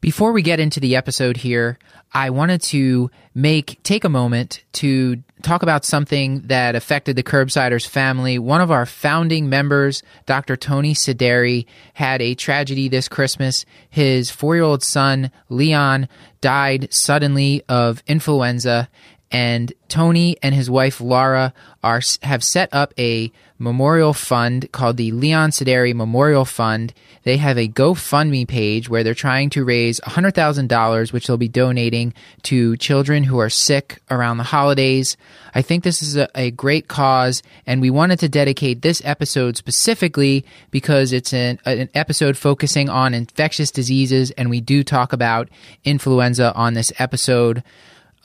Before we get into the episode here, I wanted to make take a moment to talk about something that affected the Curbsiders family. One of our founding members, Dr. Tony Sidari, had a tragedy this Christmas. His four-year-old son, Leon, died suddenly of influenza, and Tony and his wife Laura are have set up a memorial fund called the Leon Sidari Memorial Fund. They have a GoFundMe page where they're trying to raise $100,000 which they'll be donating to children who are sick around the holidays. I think this is a, a great cause and we wanted to dedicate this episode specifically because it's an, an episode focusing on infectious diseases and we do talk about influenza on this episode.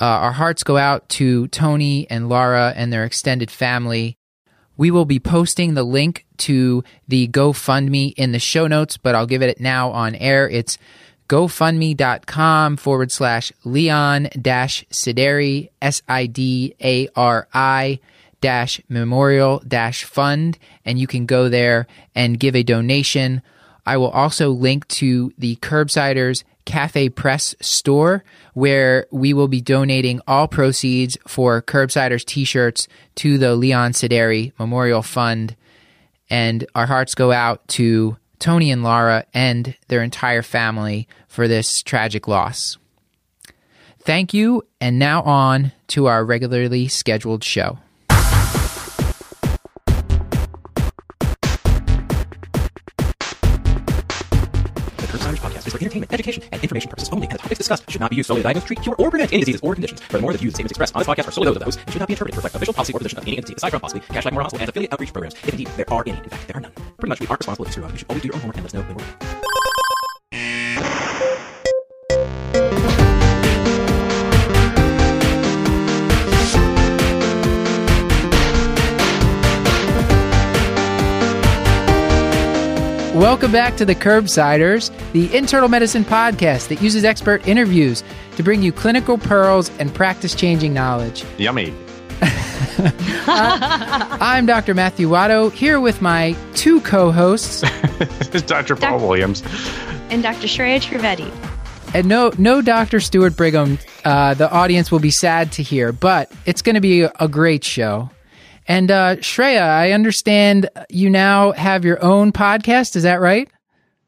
Uh, our hearts go out to Tony and Laura and their extended family. We will be posting the link to the GoFundMe in the show notes, but I'll give it now on air. It's gofundme.com forward slash Leon dash Sidari, S I D A R I dash memorial dash fund, and you can go there and give a donation. I will also link to the Curbsiders Cafe Press store where we will be donating all proceeds for Curbsiders t shirts to the Leon Sidari Memorial Fund. And our hearts go out to Tony and Laura and their entire family for this tragic loss. Thank you, and now on to our regularly scheduled show. Entertainment, education, and information purposes only, and the topics discussed should not be used solely to diagnose, treat, cure, or prevent any diseases or conditions. Furthermore, the views and statements expressed on this podcast are solely those of the host and should not be interpreted to reflect official policy or position of any entity aside from possibly Kashlak More Hospital and affiliate outreach programs. If indeed there are any, in fact, there are none. Pretty much, we aren't responsible screw up. You should always do your own homework and let us know when we're. Welcome back to the Curbsiders, the internal medicine podcast that uses expert interviews to bring you clinical pearls and practice changing knowledge. Yummy. I'm Dr. Matthew Watto here with my two co hosts. this is Dr. Paul Williams. And Dr. Shreya Trivedi. And no, no Dr. Stuart Brigham. Uh, the audience will be sad to hear, but it's going to be a, a great show. And uh, Shreya, I understand you now have your own podcast. Is that right?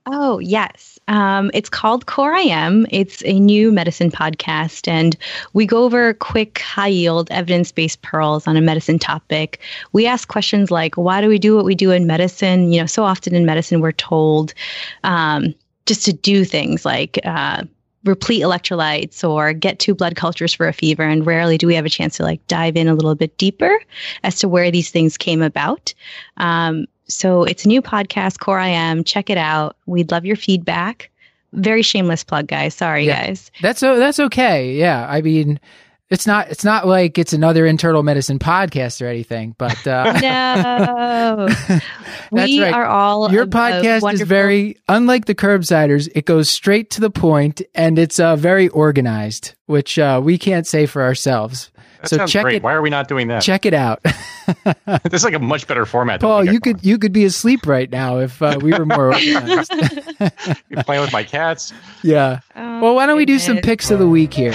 Oh, yes. Um, it's called Core IM. It's a new medicine podcast, and we go over quick, high yield, evidence based pearls on a medicine topic. We ask questions like, why do we do what we do in medicine? You know, so often in medicine, we're told um, just to do things like, uh, replete electrolytes or get two blood cultures for a fever and rarely do we have a chance to like dive in a little bit deeper as to where these things came about. Um, so it's a new podcast Core IM check it out. We'd love your feedback. Very shameless plug guys. Sorry Yeah. guys. That's that's okay. Yeah, I mean, it's not it's not like it's another internal medicine podcast or anything. But uh, no That's we right. are all your a- a podcast is very unlike the Curbsiders. It goes straight to the point and it's uh, very organized, which uh, we can't say for ourselves. That so sounds check great. it Why are we not doing that? check it out. this is like a much better format. Paul, you could you could be asleep right now if uh, we were more organized. You're playing with my cats. yeah. Oh, Well, why don't we do some picks of the week here?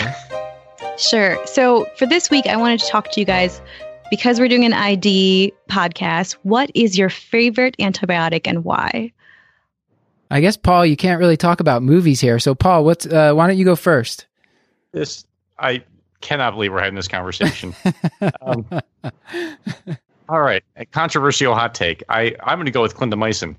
Sure. So for this week, I wanted to talk to you guys because we're doing an ID podcast. What is your favorite antibiotic and why? I guess Paul, you can't really talk about movies here. So Paul, what's uh, why don't you go first? This I cannot believe we're having this conversation. um, all right, a controversial hot take. I I'm going to go with clindamycin.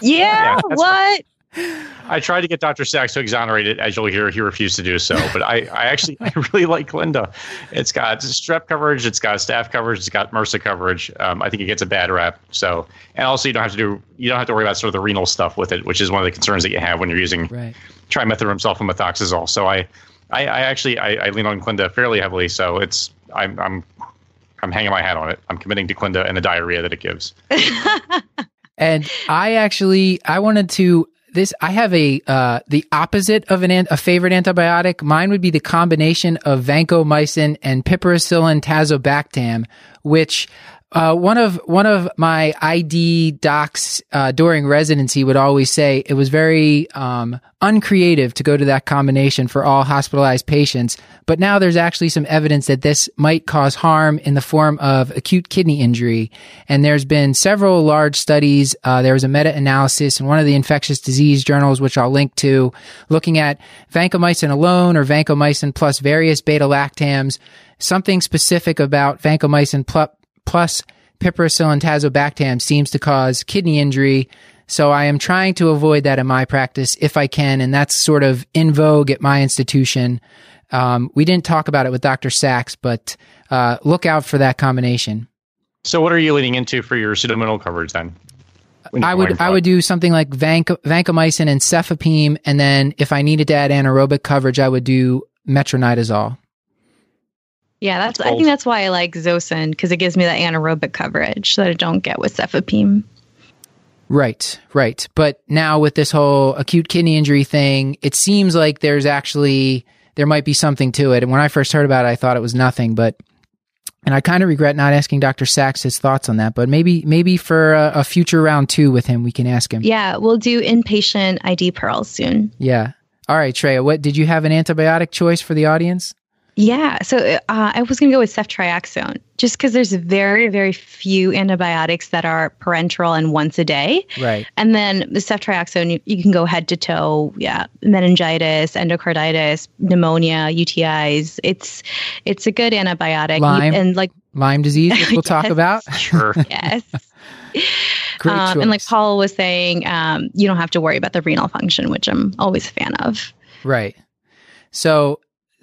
Yeah. that's what? I tried to get Dr. Sax to exonerate it. As you'll hear, he refused to do so. But I, I actually, I really like clinda. It's got strep coverage, it's got staph coverage, it's got MRSA coverage. Um, I think it gets a bad rap. So, and also you don't have to do, you don't have to worry about sort of the renal stuff with it, which is one of the concerns that you have when you're using Right. trimethoprim sulfamethoxazole. So I, I, I actually, I, I lean on clinda fairly heavily. So it's, I'm, I'm, I'm hanging my hat on it. I'm committing to clinda and the diarrhea that it gives. And I actually I wanted to this I have a uh the opposite of an a favorite antibiotic. Mine would be the combination of vancomycin and piperacillin tazobactam, which Uh, one of one of my ID docs uh, during residency would always say it was very um, uncreative to go to that combination for all hospitalized patients. But now there's actually some evidence that this might cause harm in the form of acute kidney injury. And there's been several large studies. Uh, there was a meta-analysis in one of the infectious disease journals, which I'll link to, looking at vancomycin alone or vancomycin plus various beta lactams. Something specific about vancomycin plus plus piperacillin tazobactam seems to cause kidney injury. So I am trying to avoid that in my practice if I can. And that's sort of in vogue at my institution. Um, we didn't talk about it with Dr. Sax, but uh, look out for that combination. So what are you leading into for your pseudomonal coverage then? I would I would do something like vanc- vancomycin and cefepime, and then if I needed to add anaerobic coverage, I would do metronidazole. Yeah, that's. I think that's why I like Zosyn because it gives me that anaerobic coverage that I don't get with cefepime. Right, right. But now with this whole acute kidney injury thing, it seems like there's actually there might be something to it. And when I first heard about it, I thought it was nothing, but and I kind of regret not asking Dr. Sax his thoughts on that. But maybe maybe for a, a future round two with him, we can ask him. Yeah, we'll do inpatient ID pearls soon. Yeah. All right, Shreya. What did you have an antibiotic choice for the audience? Yeah, so uh, I was going to go with ceftriaxone just because there's very, very few antibiotics that are parenteral and once a day. Right. And then the ceftriaxone, you, you can go head to toe. Yeah, meningitis, endocarditis, pneumonia, UTIs. It's it's a good antibiotic. Lyme. And like Lyme disease, which we'll talk about. Sure. yes. Great Um, and like. Paul was saying, um, you don't have to worry about the renal function, which I'm always a fan of. Right. So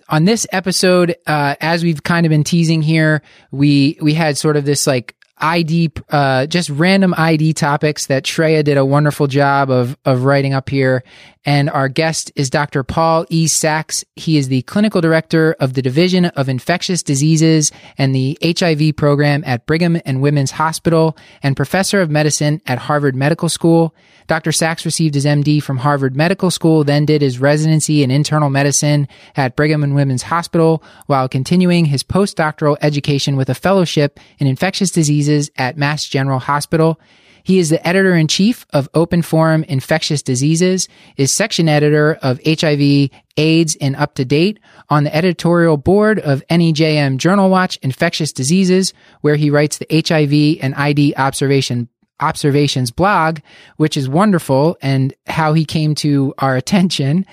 on this episode, uh, as we've kind of been teasing here, we we had sort of this like ID, uh, just random ID topics that Shreya did a wonderful job of of writing up here. And our guest is Dr. Paul E. Sax. He is the clinical director of the Division of Infectious Diseases and the HIV program at Brigham and Women's Hospital and professor of medicine at Harvard Medical School. Dr. Sax received his MD from Harvard Medical School, then did his residency in internal medicine at Brigham and Women's Hospital while continuing his postdoctoral education with a fellowship in infectious diseases at Mass General Hospital. He is the editor in chief of Open Forum Infectious Diseases, is section editor of HIV, AIDS, and UpToDate, on the editorial board of NEJM Journal Watch Infectious Diseases, where he writes the HIV and ID observation observations blog, which is wonderful and how he came to our attention.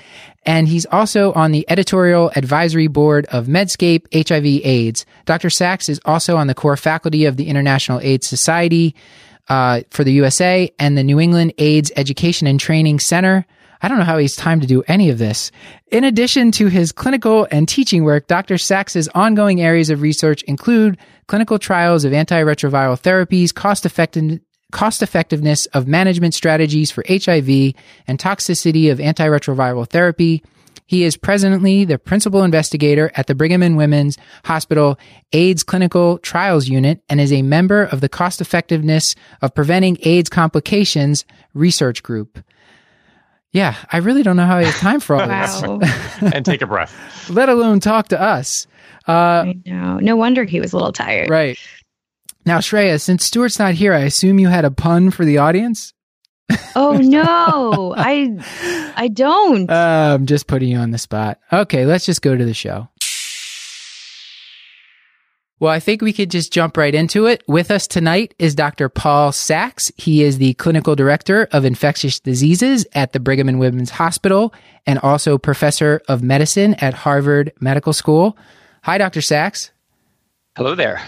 And he's also on the editorial advisory board of Medscape HIV AIDS. Dr. Sax is also on the core faculty of the International AIDS Society uh, for the USA and the New England AIDS Education and Training Center. I don't know how he's time to do any of this. In addition to his clinical and teaching work, Dr. Sax's ongoing areas of research include clinical trials of antiretroviral therapies, cost effective cost effectiveness of management strategies for HIV and toxicity of antiretroviral therapy. He is presently the principal investigator at the Brigham and Women's Hospital AIDS Clinical Trials Unit and is a member of the cost effectiveness of preventing AIDS complications research group. Yeah, I really don't know how he has time for all this, and take a breath. let alone talk to us. Uh, I know. No wonder he was a little tired. right. Now, Shreya, since Stuart's not here, I assume you had a pun for the audience? Oh no, I I don't. Uh, I'm just putting you on the spot. Okay, let's just go to the show. Well, I think we could just jump right into it. With us tonight is Dr. Paul Sax. He is the clinical director of infectious diseases at the Brigham and Women's Hospital and also professor of medicine at Harvard Medical School. Hi, Dr. Sax. Hello there.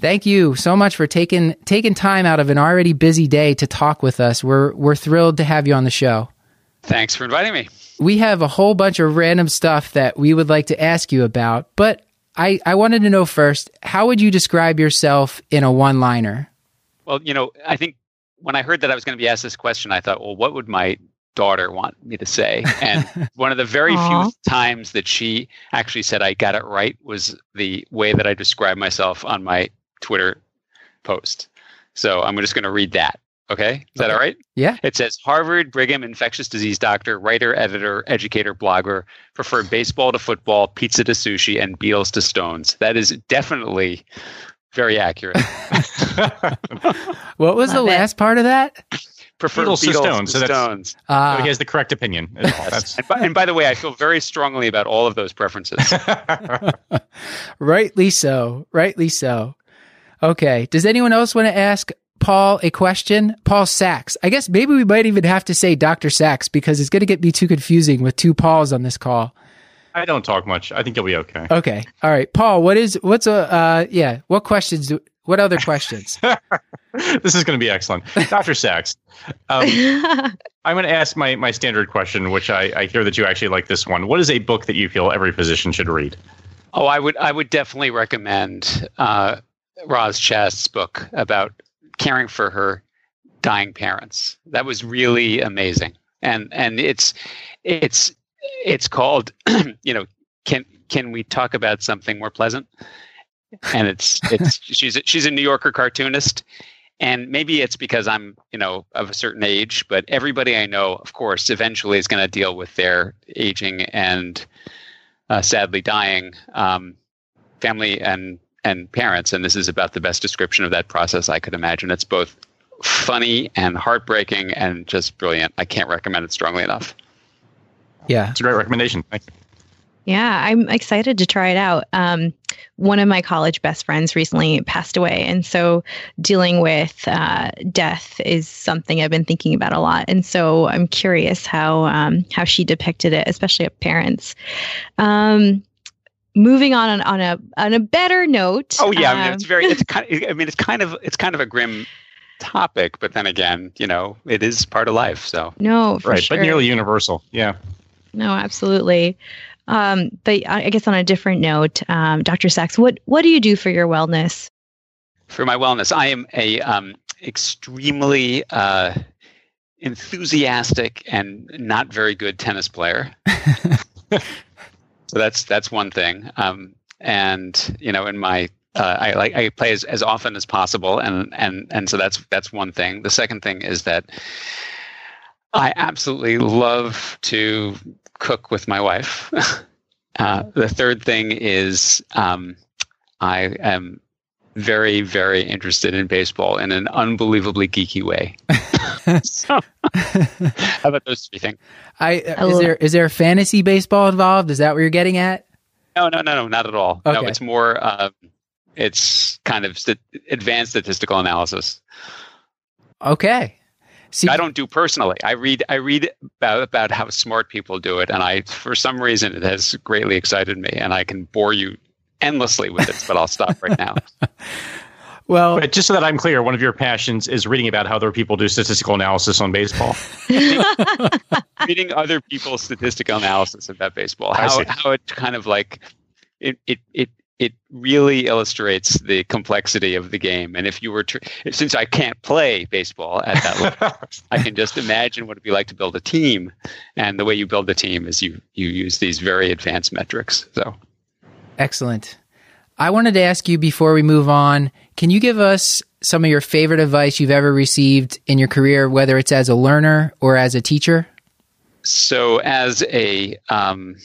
Thank you so much for taking taking time out of an already busy day to talk with us. We're we're thrilled to have you on the show. Thanks for inviting me. we have a whole bunch of random stuff that we would like to ask you about, but I, I wanted to know first, how would you describe yourself in a one liner? Well, you know, I think when I heard that I was going to be asked this question, I thought, well, what would my daughter want me to say? And one of the very Aw. few times that she actually said I got it right was the way that I described myself on my Twitter post. So I'm just going to read that. Okay. Is that all right? Yeah. It says Harvard Brigham infectious disease doctor, writer, editor, educator, blogger, preferred baseball to football, pizza to sushi, and Beatles to stones. That is definitely very accurate. What was the Love it. last part of that? Prefer Beatles to Stones, to so Stones. Uh, he has the correct opinion. is all. That's And by, and by the way, I feel very strongly about all of those preferences. rightly so. Rightly so. Okay. Does anyone else want to ask Paul a question? Paul Sax. I guess maybe we might even have to say Dr. Sax because it's going to get me too confusing with two Pauls on this call. I don't talk much. I think you'll be okay. Okay. All right. Paul, what is, what's a, uh, yeah, what questions do, what other questions? this is going to be excellent, Doctor Sax. Um, I'm going to ask my my standard question, which I, I hear that you actually like this one. What is a book that you feel every physician should read? oh, I would I would definitely recommend uh, Roz Chast's book about caring for her dying parents. That was really amazing, and and it's it's it's called you know can can we talk about something more pleasant? And it's it's she's a, she's a New Yorker cartoonist, and maybe it's because I'm you know of a certain age, but everybody I know, of course, eventually is going to deal with their aging and uh, sadly dying um, family and and parents, and this is about the best description of that process I could imagine. It's both funny and heartbreaking and just brilliant. I can't recommend it strongly enough. Yeah. It's a great recommendation. Thank you. Yeah, I'm excited to try it out. Um, one of my college best friends recently passed away, and so dealing with uh, death is something I've been thinking about a lot. And so I'm curious how um, how she depicted it, especially of parents. Um, moving on, on on a on a better note. Oh yeah, I mean, um, it's very. It's kind. Of, I mean, it's kind of it's kind of a grim topic, but then again, you know, it is part of life. So no, for Right, sure. but nearly universal. Yeah. No, absolutely. Um, but I I guess on a different note, um, Dr. Sax, what what do you do for your wellness? for my wellness, I am a um, extremely uh, enthusiastic and not very good tennis player. so that's that's one thing. Um, and you know, in my uh, I like I play as, as often as possible, and and and so that's that's one thing. The second thing is that I absolutely love to cook with my wife. uh, the third thing is um, I am very very interested in baseball in an unbelievably geeky way. so, how about those three things? I, I is love- there, is there fantasy baseball involved? Is that what you're getting at? No, no, no, no, not at all. No, it's more. Um, it's kind of st- advanced statistical analysis. Okay. See, I don't do personally. I read. I read about about how smart people do it, and I, for some reason, it has greatly excited me, and I can bore you endlessly with it. but I'll stop right now. well, But just so that I'm clear, one of your passions is reading about how other people do statistical analysis on baseball. reading other people's statistical analysis about baseball, how how it kind of like it it it it really illustrates the complexity of the game. And if you were to, since I can't play baseball at that level, I can just imagine what it'd be like to build a team. And the way you build a team is you you use these very advanced metrics. So excellent. I wanted to ask you before we move on can you give us some of your favorite advice you've ever received in your career, whether it's as a learner or as a teacher? so as a um,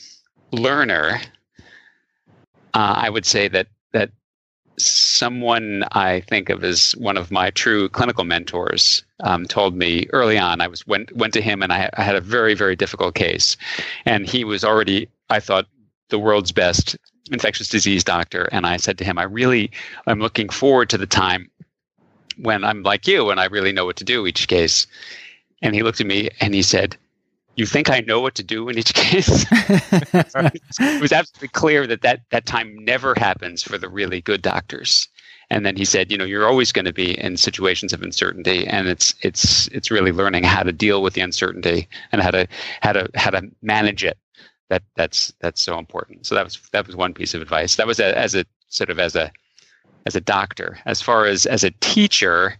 learner, uh, I would say that that someone I think of as one of my true clinical mentors um, told me early on. I was went went to him and I, I had a very very difficult case, and he was already I thought the world's best infectious disease doctor, and I said to him, I really I'm looking forward to the time when I'm like you and I really know what to do each case. And he looked at me and he said, you think I know what to do in each case? it was absolutely clear that, that that time never happens for the really good doctors. And then he said, you know, you're always going to be in situations of uncertainty, and it's it's it's really learning how to deal with the uncertainty and how to how to how to manage it. That that's that's so important. So that was that was one piece of advice. That was a, as a sort of as a as a doctor. As far as as a teacher,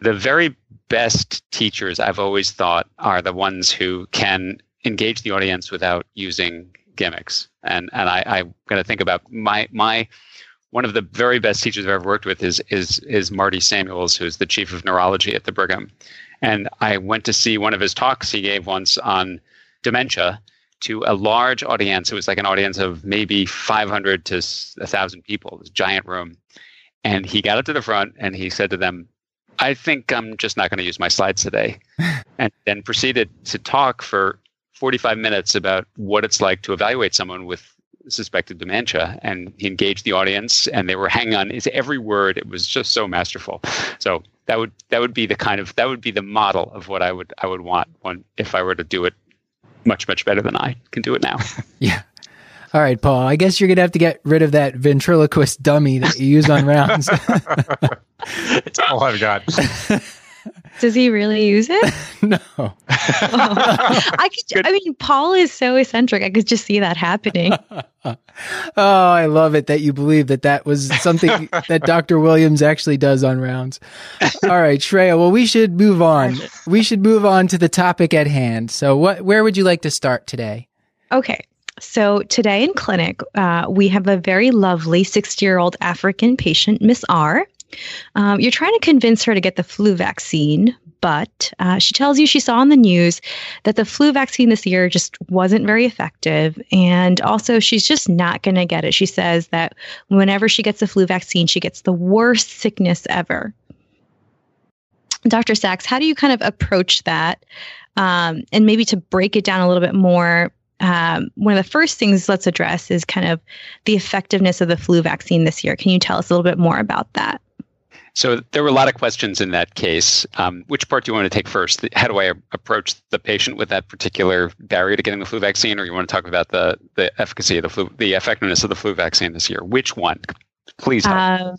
the very best teachers I've always thought are the ones who can engage the audience without using gimmicks. And and I, I'm going to think about my my one of the very best teachers I've ever worked with is is is Marty Samuels, who's the chief of neurology at the Brigham. And I went to see one of his talks he gave once on dementia to a large audience. It was like an audience of maybe 500 to 1,000 people, this giant room. And he got up to the front and he said to them, I think I'm just not going to use my slides today. and then proceeded to talk for 45 minutes about what it's like to evaluate someone with suspected dementia. And he engaged the audience and they were hanging on his every word. It was just so masterful. So that would that would be the kind of that would be the model of what I would I would want one if I were to do it much, much better than I can do it now. yeah. All right, Paul. I guess you're gonna have to get rid of that ventriloquist dummy that you use on rounds. it's all I've got. Does he really use it? no. oh, I could. I mean, Paul is so eccentric. I could just see that happening. oh, I love it that you believe that that was something that Dr. Williams actually does on rounds. All right, Shreya. Well, we should move on. We should move on to the topic at hand. So, what? Where would you like to start today? Okay. So, today in clinic, uh, we have a very lovely 60 year old African patient, Miss R. Um, you're trying to convince her to get the flu vaccine, but uh, she tells you she saw on the news that the flu vaccine this year just wasn't very effective. And also, she's just not going to get it. She says that whenever she gets the flu vaccine, she gets the worst sickness ever. Dr. Sax, how do you kind of approach that? Um, and maybe to break it down a little bit more, um, one of the first things let's address is kind of the effectiveness of the flu vaccine this year. Can you tell us a little bit more about that? So there were a lot of questions in that case. Um, which part do you want to take first? How do I approach the patient with that particular barrier to getting the flu vaccine, or you want to talk about the the efficacy of the flu, the effectiveness of the flu vaccine this year? Which one? Please. Uh,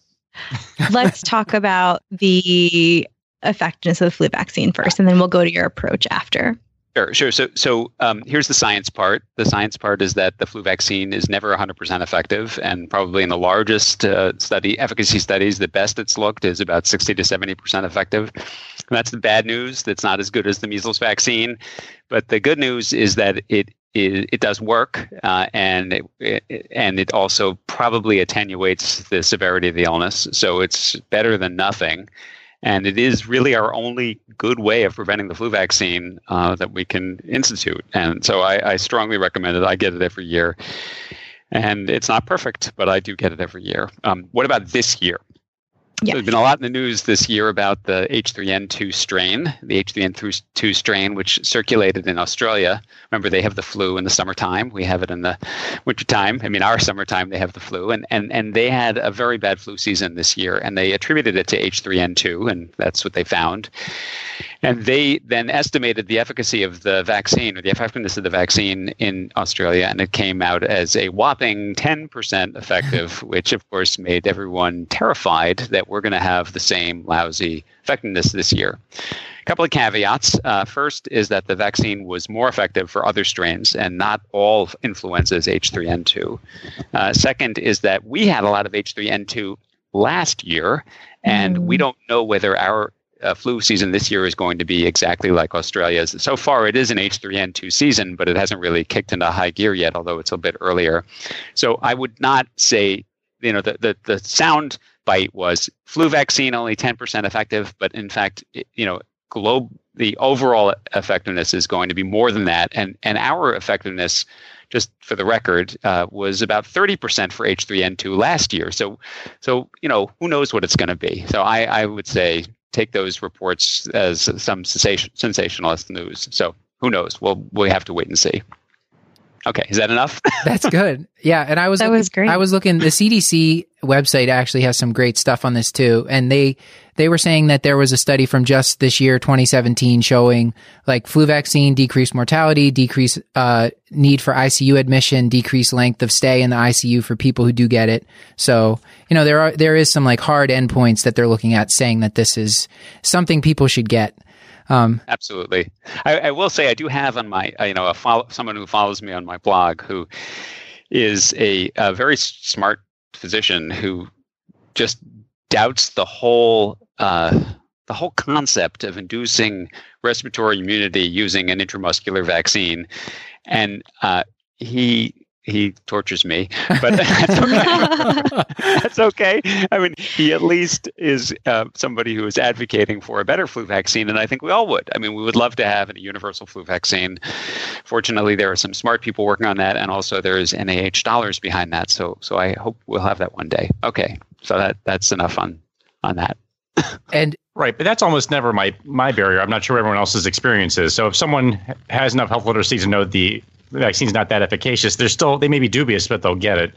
let's talk about the effectiveness of the flu vaccine first, and then we'll go to your approach after. Sure, sure. So, so um, here's the science part. The science part is that the flu vaccine is never 100% effective, and probably in the largest uh, study efficacy studies, the best it's looked is about 60 to 70% effective. And that's the bad news. That's not as good as the measles vaccine, but the good news is that it it, it does work, uh, and it, it, and it also probably attenuates the severity of the illness. So it's better than nothing. And it is really our only good way of preventing the flu vaccine uh, that we can institute. And so I, I strongly recommend it. I get it every year. And it's not perfect, but I do get it every year. Um, what about this year? There's been a lot in the news this year about the H3N2 strain, the H3N2 strain, which circulated in Australia. Remember, they have the flu in the summertime. We have it in the wintertime. I mean, our summertime, they have the flu. And, and, and they had a very bad flu season this year, and they attributed it to H3N2, and that's what they found. And they then estimated the efficacy of the vaccine or the effectiveness of the vaccine in Australia, and it came out as a whopping 10% effective, which of course made everyone terrified that we're going to have the same lousy effectiveness this year. A couple of caveats. Uh, first is that the vaccine was more effective for other strains and not all influenzas H3N2. Uh, second is that we had a lot of H3N2 last year, and mm. we don't know whether our uh, flu season this year is going to be exactly like Australia's. So far, it is an H3N2 season, but it hasn't really kicked into high gear yet, although it's a bit earlier. So I would not say, you know, the, the, the sound bite was flu vaccine only 10% effective, but in fact, it, you know, globe the overall effectiveness is going to be more than that, and and our effectiveness just for the record, uh, was about 30% for H3N2 last year. So, so you know, who knows what it's going to be? So, I, I would say take those reports as some sensation, sensationalist news. So who knows? Well, we have to wait and see. Okay, is that enough? That's good. Yeah, and I was that looking, was great. I was looking. The CDC website actually has some great stuff on this too, and they they were saying that there was a study from just this year, 2017, showing like flu vaccine decreased mortality, decreased uh, need for ICU admission, decreased length of stay in the ICU for people who do get it. So you know there are there is some like hard endpoints that they're looking at, saying that this is something people should get. Um, Absolutely. I, I, will say I do have on my, you know, a follow, someone who follows me on my blog who is a, a very smart physician who just doubts the whole uh, the whole concept of inducing respiratory immunity using an intramuscular vaccine, and uh, he he tortures me, but that's okay. that's okay. I mean, he at least is uh, somebody who is advocating for a better flu vaccine, and I think we all would. I mean, we would love to have a universal flu vaccine. Fortunately, there are some smart people working on that, and also there is NIH dollars behind that. So, so I hope we'll have that one day. Okay. So that that's enough on on that. And Right, but that's almost never my my barrier. I'm not sure everyone else's experience is. So if someone has enough health literacy to know the, the vaccine's not that efficacious, they're still they may be dubious, but they'll get it.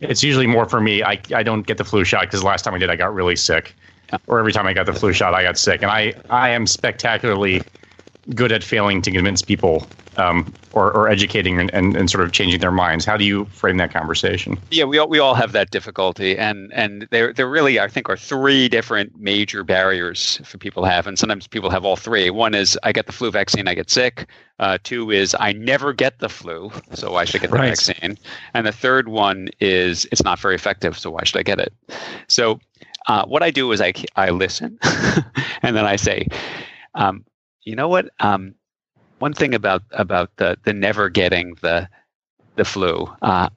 It's usually more for me. I I don't get the flu shot because last time I did, I got really sick, or every time I got the flu shot, I got sick, and I I am spectacularly good at failing to convince people um, or, or educating and, and, and sort of changing their minds. How do you frame that conversation? Yeah, we all, we all have that difficulty, and and there there really I think are three different major barriers for people to have, and sometimes people have all three. One is I get the flu vaccine, I get sick. Uh, two is I never get the flu, so why should I get the Right. vaccine? And the third one is it's not very effective, so why should I get it? So uh, what I do is I I listen, and then I say, um, you know what? Um, one thing about about the the never getting the the flu, uh,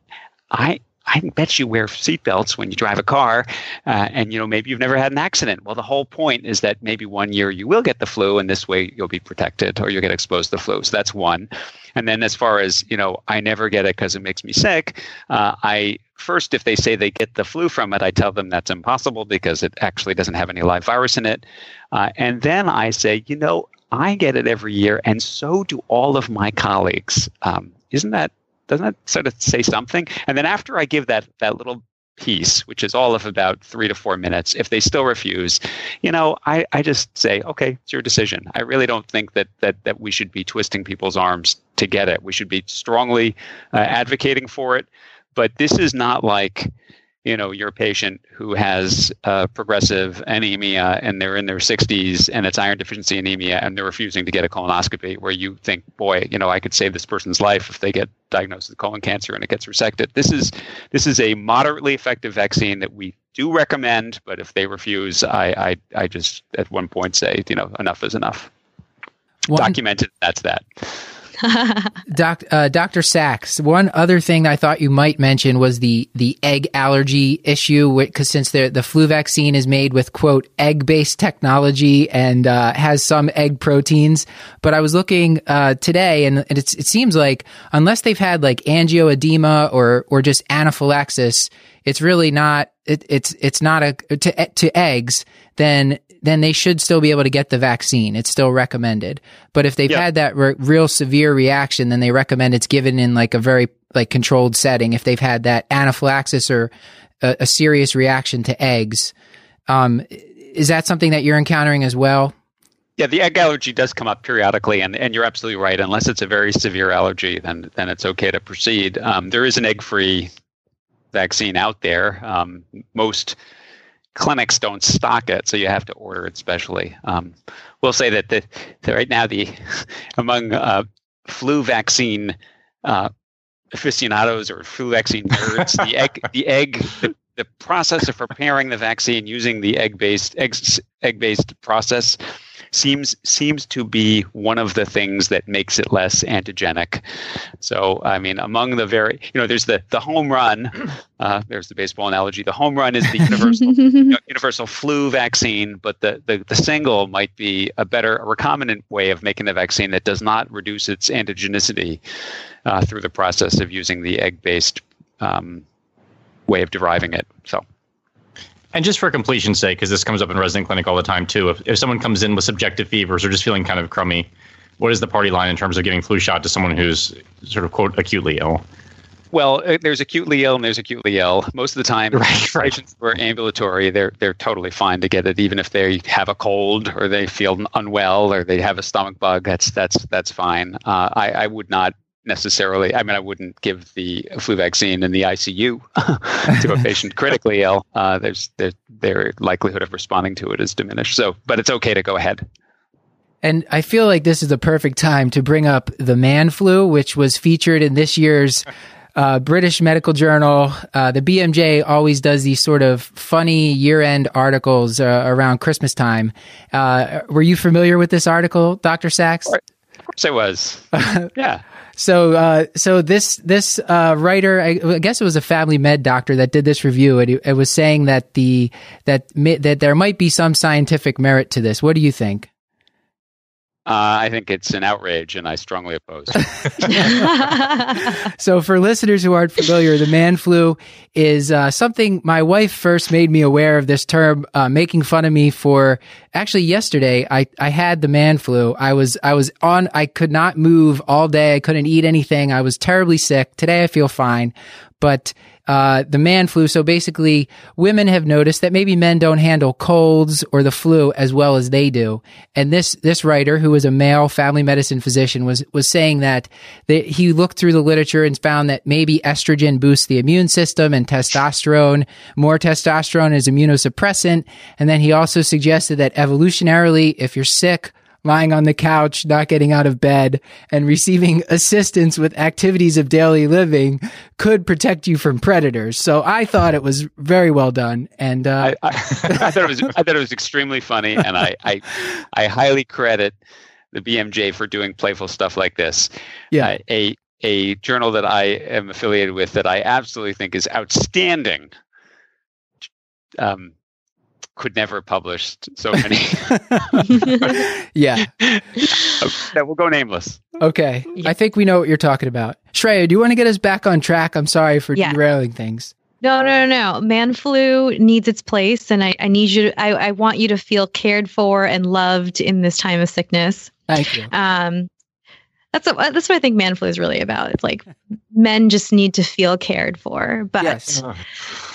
I I bet you wear seatbelts when you drive a car, uh, and you know maybe you've never had an accident. Well, the whole point is that maybe one year you will get the flu, and this way you'll be protected, or you'll get exposed to the flu. So that's one. And then as far as you know, I never get it because it makes me sick. Uh, I first, if they say they get the flu from it, I tell them that's impossible because it actually doesn't have any live virus in it. Uh, and then I say, you know, I get it every year, and so do all of my colleagues. Um, isn't that doesn't that sort of say something? And then after I give that that little piece, which is all of about three to four minutes, if they still refuse, you know, I, I just say, okay, it's your decision. I really don't think that that that we should be twisting people's arms to get it. We should be strongly uh, advocating for it. But this is not like you know your patient who has uh, progressive anemia and they're in their 60s and it's iron deficiency anemia and they're refusing to get a colonoscopy where you think boy you know i could save this person's life if they get diagnosed with colon cancer and it gets resected. This is this is a moderately effective vaccine that we do recommend but if they refuse i i, I just at one point say you know enough is enough. One, documented that's that Doc, uh, Dr. Sax, one other thing I thought you might mention was the, the egg allergy issue, because since the, the flu vaccine is made with, quote, egg based technology and uh, has some egg proteins. But I was looking uh, today, and it's, it seems like unless they've had like angioedema or, or just anaphylaxis, it's really not it, it's it's not a to to eggs then then they should still be able to get the vaccine it's still recommended but if they've Yeah. had that re- real severe reaction then they recommend it's given in like a very like controlled setting if they've had that anaphylaxis or a, a serious reaction to eggs um is that something that you're encountering as well Yeah, the egg allergy does come up periodically, and, and you're absolutely right. Unless it's a very severe allergy, then then it's okay to proceed. Um, there is an egg-free vaccine out there. Um, most clinics don't stock it, so you have to order it specially. Um, we'll say that the, the right now the among uh, flu vaccine uh, aficionados or flu vaccine nerds, the egg the egg the, the process of preparing the vaccine using the egg-based eggs egg-based process seems seems to be one of the things that makes it less antigenic. So, I mean, among the very, you know, there's the the home run. Uh, there's the baseball analogy. The home run is the universal you know, universal flu vaccine, but the, the the single might be a better, a recombinant way of making the vaccine that does not reduce its antigenicity uh, through the process of using the egg-based um, way of deriving it. So. And just for completion's sake, because this comes up in resident clinic all the time too, if, if someone comes in with subjective fevers or just feeling kind of crummy, what is the party line in terms of giving flu shot to someone who's sort of quote acutely ill? Well, uh, there's acutely ill and there's acutely ill. Most of the time, Right, right. patients who are ambulatory, they're they're totally fine to get it, even if they have a cold or they feel unwell or they have a stomach bug. That's that's that's fine. Uh, I I would not necessarily. I mean, I wouldn't give the flu vaccine in the ICU to a patient critically ill. Uh, there's their their likelihood of responding to it is diminished. So, but it's okay to go ahead. And I feel like this is the perfect time to bring up the man flu, which was featured in this year's uh, British Medical Journal. Uh, the BMJ always does these sort of funny year end articles uh, around Christmas time. Uh, were you familiar with this article, Dr. Sax? Of course, I was. yeah. So, uh, so this this uh, writer, I, I guess it was a family med doctor that did this review, and it, was saying that the that that there might be some scientific merit to this. What do you think? Uh, I think it's an outrage, and I strongly oppose. so, for listeners who aren't familiar, the man flu is uh, something my wife first made me aware of this term, uh, making fun of me for. Actually, yesterday I, I had the man flu. I was I was on. I could not move all day. I couldn't eat anything. I was terribly sick. Today I feel fine, but uh, the man flu. So basically, women have noticed that maybe men don't handle colds or the flu as well as they do. And this this writer, who is a male family medicine physician, was was saying that, that he looked through the literature and found that maybe estrogen boosts the immune system and testosterone. More testosterone is immunosuppressant. And then he also suggested that evolutionarily, if you're sick lying on the couch, not getting out of bed, and receiving assistance with activities of daily living could protect you from predators. So I thought it was very well done, and uh, I, I, I, thought it was I thought it was extremely funny, and I, I I highly credit the BMJ for doing playful stuff like this. Yeah, uh, a a journal that I am affiliated with that I absolutely think is outstanding. Um, could never have published so many. yeah. Okay, we'll go nameless. Okay. Yeah. I think we know what you're talking about. Shreya, do you want to get us back on track? I'm sorry for yeah. derailing things. No, no, no, no. Man flu needs its place, and I, I need you. To, I, I want you to feel cared for and loved in this time of sickness. Thank you. Um, that's what, that's what I think man flu is really about. It's like men just need to feel cared for, but yes.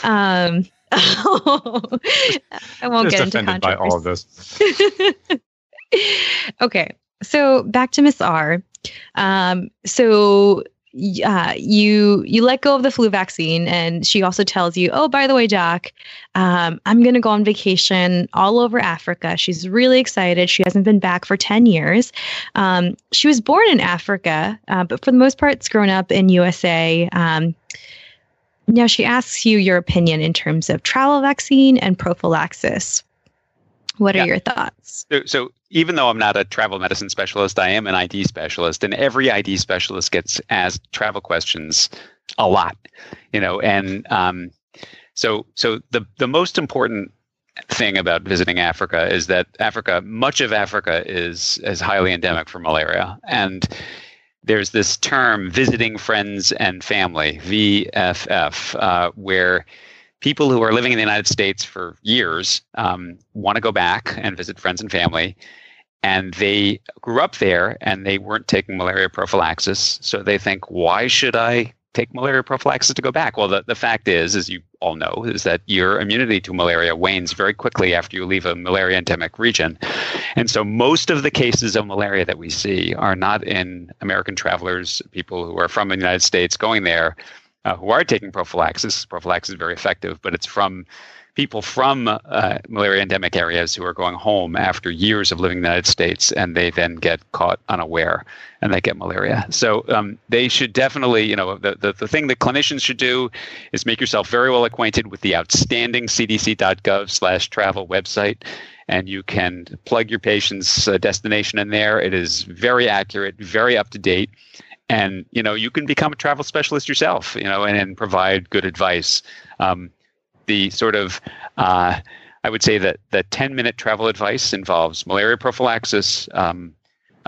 um, I won't Just get into offended by all of this. okay, so back to Miss R. Um, so uh, you you let go of the flu vaccine, and she also tells you, "Oh, by the way, Doc, um, I'm going to go on vacation all over Africa." She's really excited. She hasn't been back for ten years. Um, she was born in Africa, uh, but for the most part, it's grown up in USA. Um, now, she asks you your opinion in terms of travel vaccine and prophylaxis. What are yeah. your thoughts? So, so, even though I'm not a travel medicine specialist, I am an ID specialist, and every ID specialist gets asked travel questions a lot, you know. And um, so, so the the most important thing about visiting Africa is that Africa, much of Africa, is is highly endemic for malaria, and there's this term visiting friends and family VFR uh, where people who are living in the united states for years um, want to go back and visit friends and family. And they grew up there and they weren't taking malaria prophylaxis. So they think why should i take malaria prophylaxis to go back? Well, the, the fact is, as you all know, is that your immunity to malaria wanes very quickly after you leave a malaria endemic region. And so most of the cases of malaria that we see are not in American travelers, people who are from the United States going there uh, who are taking prophylaxis. Prophylaxis is very effective, but it's from people from uh, malaria endemic areas who are going home after years of living in the United States, and they then get caught unaware and they get malaria. So um, they should definitely, you know, the, the, the thing that clinicians should do is make yourself very well acquainted with the outstanding cdc.gov slash travel website. And you can plug your patient's uh, destination in there. It is very accurate, very up to date and you know you can become a travel specialist yourself you know and, and provide good advice um, the sort of uh, I would say that the 10 minute travel advice involves malaria prophylaxis, um,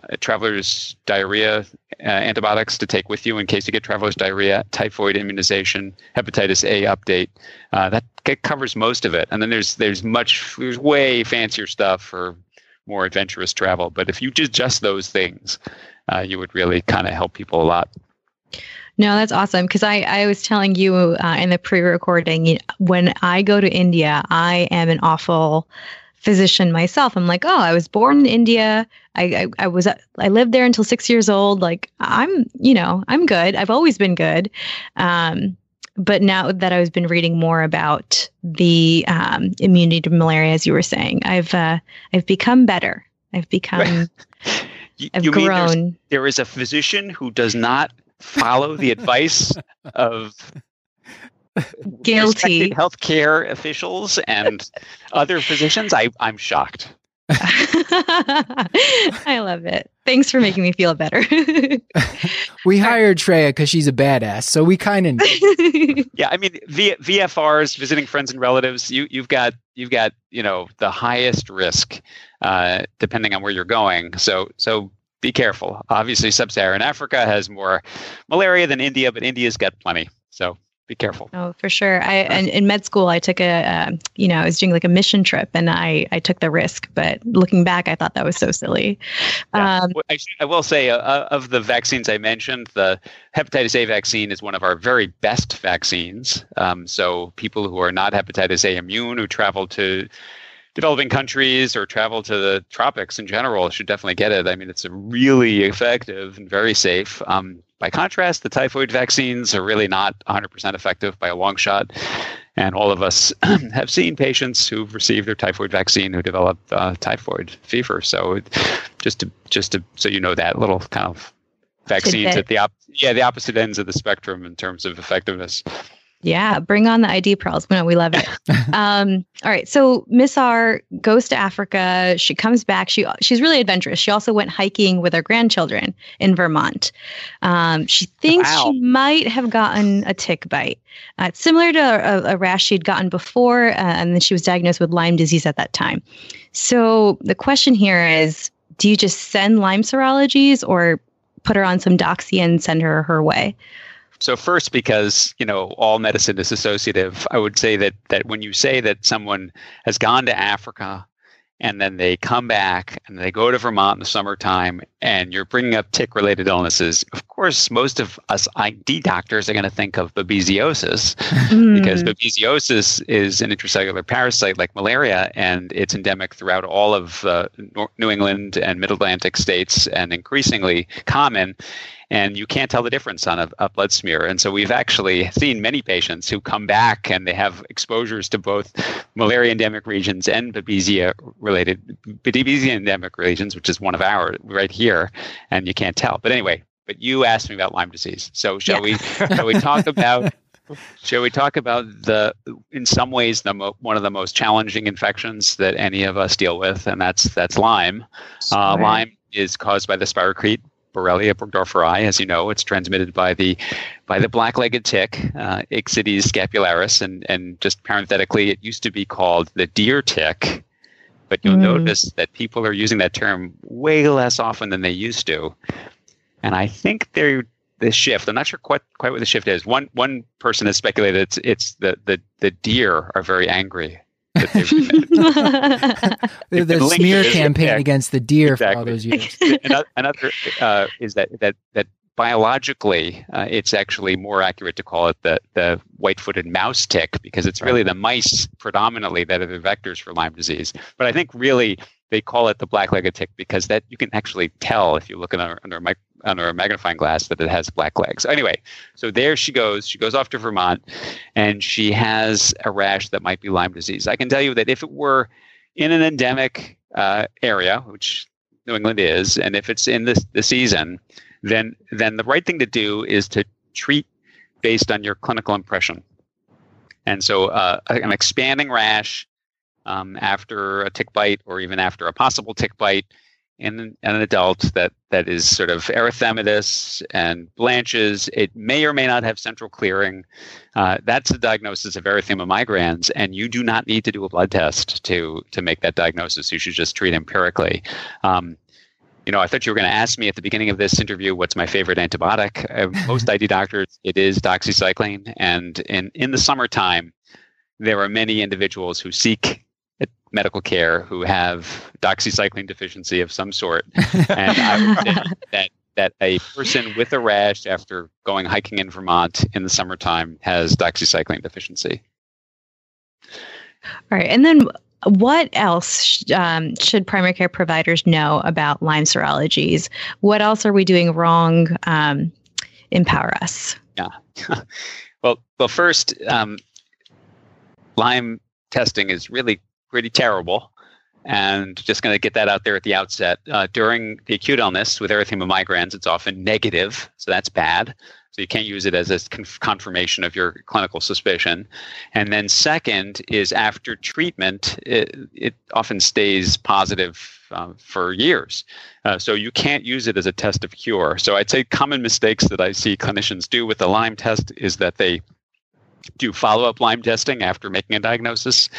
uh, traveler's diarrhea uh, antibiotics to take with you in case you get traveler's diarrhea, typhoid immunization, hepatitis A update. Uh, that covers most of it. And then there's there's much there's way fancier stuff for more adventurous travel. But if you did just those things, uh, you would really kind of help people a lot. No, that's awesome. Because I, I was telling you uh, in the pre recording, when I go to India, I am an awful physician myself. I'm like, oh, I was born in India. I, I, I was I lived there until six years old. Like I'm, you know, I'm good. I've always been good. Um, but now that I've been reading more about the um, immunity to malaria, as you were saying, I've uh, I've become better. I've become. you, I've you grown. there is a physician who does not follow the advice of guilty healthcare officials and other physicians, I, I'm shocked. I love it. Thanks for making me feel better. we hired Shreya because she's a badass, so we kind of. yeah, I mean, v- VFRs, visiting friends and relatives. You you've got you've got you know the highest risk, uh, depending on where you're going. So so be careful. Obviously, sub-Saharan Africa has more malaria than India, but India's got plenty. So be careful. Oh, for sure. I and in med school, I took a, uh, you know, I was doing like a mission trip, and I I took the risk. But looking back, I thought that was so silly. Yeah. Um, I, I, will say, uh, uh, of the vaccines I mentioned, the hepatitis A vaccine is one of our very best vaccines. Um, so people who are not hepatitis A immune, who travel to developing countries or travel to the tropics in general should definitely get it. I mean, it's really effective and very safe. Um, by contrast, the typhoid vaccines are really not 100% effective by a long shot. And all of us have seen patients who've received their typhoid vaccine who develop uh, typhoid fever. So, just to just to so you know that little kind of vaccines at the op- yeah the opposite ends of the spectrum in terms of effectiveness. Yeah, bring on the ID pearls. No, we love it. um, all right, so Miss R goes to Africa. She comes back. She she's really adventurous. She also went hiking with her grandchildren in Vermont. Um, she thinks wow. she might have gotten a tick bite. Uh, it's similar to a, a, rash she'd gotten before, uh, and then she was diagnosed with Lyme disease at that time. So the question here is: Do you just send Lyme serologies, or put her on some doxy and send her her way? So first, because you know all medicine is associative, I would say that that when you say that someone has gone to Africa and then they come back and they go to Vermont in the summertime and you're bringing up tick-related illnesses, of course, most of us ID doctors are going to think of babesiosis mm. because babesiosis is an intracellular parasite like malaria and it's endemic throughout all of uh, New England and Mid-Atlantic states and increasingly common and you can't tell the difference on a, a, blood smear. And so we've actually seen many patients who come back and they have exposures to both malaria endemic regions and babesia related babesia endemic regions, which is one of ours right here, and you can't tell. But anyway, but you asked me about Lyme disease, so shall yeah. we? Shall we talk about? Shall we talk about the, in some ways, the mo- one of the most challenging infections that any of us deal with, and that's that's Lyme. Uh, Lyme is caused by the spirochete Borrelia burgdorferi. As you know, it's transmitted by the by the black-legged tick, uh, Ixodes scapularis, and and just parenthetically, it used to be called the deer tick, but you'll mm. notice that people are using that term way less often than they used to, and I think they're the shift. I'm not sure quite quite what the shift is. One one person has speculated it's it's the the the deer are very angry the, the smear campaign yeah, against the deer exactly. for all those years. another, another uh, is that that that biologically, uh, it's actually more accurate to call it the the white-footed mouse tick because it's really the mice predominantly that are the vectors for Lyme disease. But I think really they call it the black-legged tick because that you can actually tell if you look under, under a under a magnifying glass that it has black legs. Anyway, so there she goes. She goes off to Vermont, and she has a rash that might be Lyme disease. I can tell you that if it were in an endemic uh, area, which New England is, and if it's in the, the season, then then the right thing to do is to treat based on your clinical impression. And so, uh, an expanding rash um, after a tick bite, or even after a possible tick bite, in an adult that that is sort of erythematous and blanches. It may or may not have central clearing. Uh, that's the diagnosis of erythema migrans, and you do not need to do a blood test to to make that diagnosis. You should just treat empirically. Um, you know, I thought you were going to ask me at the beginning of this interview what's my favorite antibiotic. Uh, most ID doctors, it is doxycycline, and in in the summertime, there are many individuals who seek medical care who have doxycycline deficiency of some sort. And I would say that that a person with a rash after going hiking in Vermont in the summertime has doxycycline deficiency. All right. And then what else um, should primary care providers know about Lyme serologies? What else are we doing wrong? Um, empower us. Yeah. well, well, first, um, Lyme testing is really pretty terrible. And just going to get that out there at the outset. Uh, during the acute illness with erythema migrans, it's often negative, so that's bad. So you can't use it as a conf- confirmation of your clinical suspicion. And then second is after treatment, it, it often stays positive um, for years. Uh, so you can't use it as a test of cure. So I'd say common mistakes that I see clinicians do with the Lyme test is that they do follow-up Lyme testing after making a diagnosis,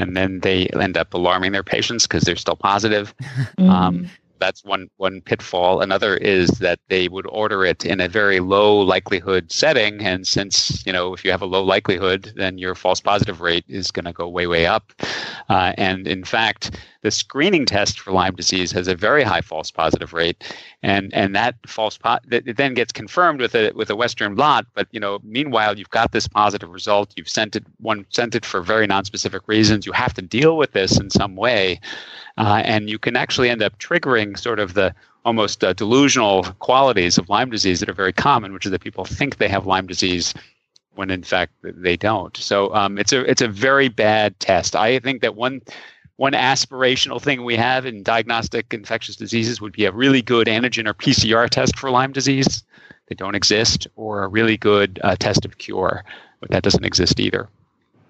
and then they end up alarming their patients because they're still positive. Mm. Um, that's one one pitfall. Another is that they would order it in a very low likelihood setting, and since you know if you have a low likelihood, then your false positive rate is going to go way way up. Uh, and in fact, the screening test for Lyme disease has a very high false positive rate, and and that false po- it then gets confirmed with a with a Western blot. But you know, meanwhile, you've got this positive result. You've sent it one sent it for very non-specific reasons. You have to deal with this in some way. Uh, and you can actually end up triggering sort of the almost uh, delusional qualities of Lyme disease that are very common, which is that people think they have Lyme disease when in fact they don't. So um, it's a it's a very bad test. I think that one one aspirational thing we have in diagnostic infectious diseases would be a really good antigen or PCR test for Lyme disease. They don't exist, or a really good uh, test of cure, but that doesn't exist either.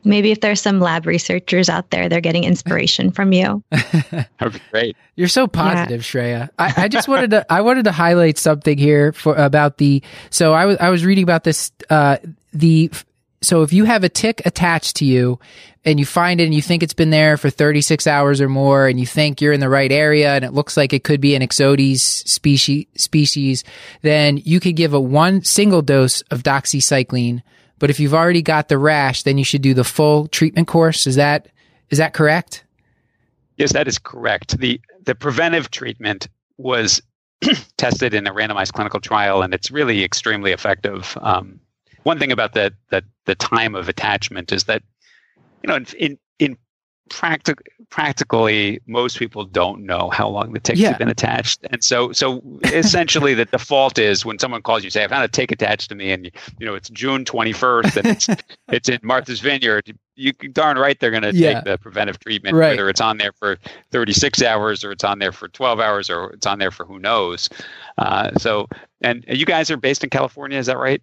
Maybe if there's some lab researchers out there, they're getting inspiration from you. That would be great. You're so positive, Shreya. I, I just wanted to I wanted to highlight something here for about the so I was I was reading about this uh the so if you have a tick attached to you and you find it and you think it's been there for 36 hours or more and you think you're in the right area and it looks like it could be an Ixodes species species then you could give a one single dose of doxycycline but if you've already got the rash then you should do the full treatment course is that is that correct Yes, that is correct. the The preventive treatment was tested in a randomized clinical trial, and it's really extremely effective. Um, one thing about the, the the time of attachment is that you know in in, in practic- practically most people don't know how long the ticks Yeah. have been attached, and so so essentially the default is when someone calls you say I've had a tick attached to me, and you know it's June twenty first, and it's it's in Martha's Vineyard. You darn right they're going to Yeah. take the preventive treatment, Right. whether it's on there for 36 hours or it's on there for 12 hours or it's on there for who knows. Uh, so, and you guys are based in California, is that right?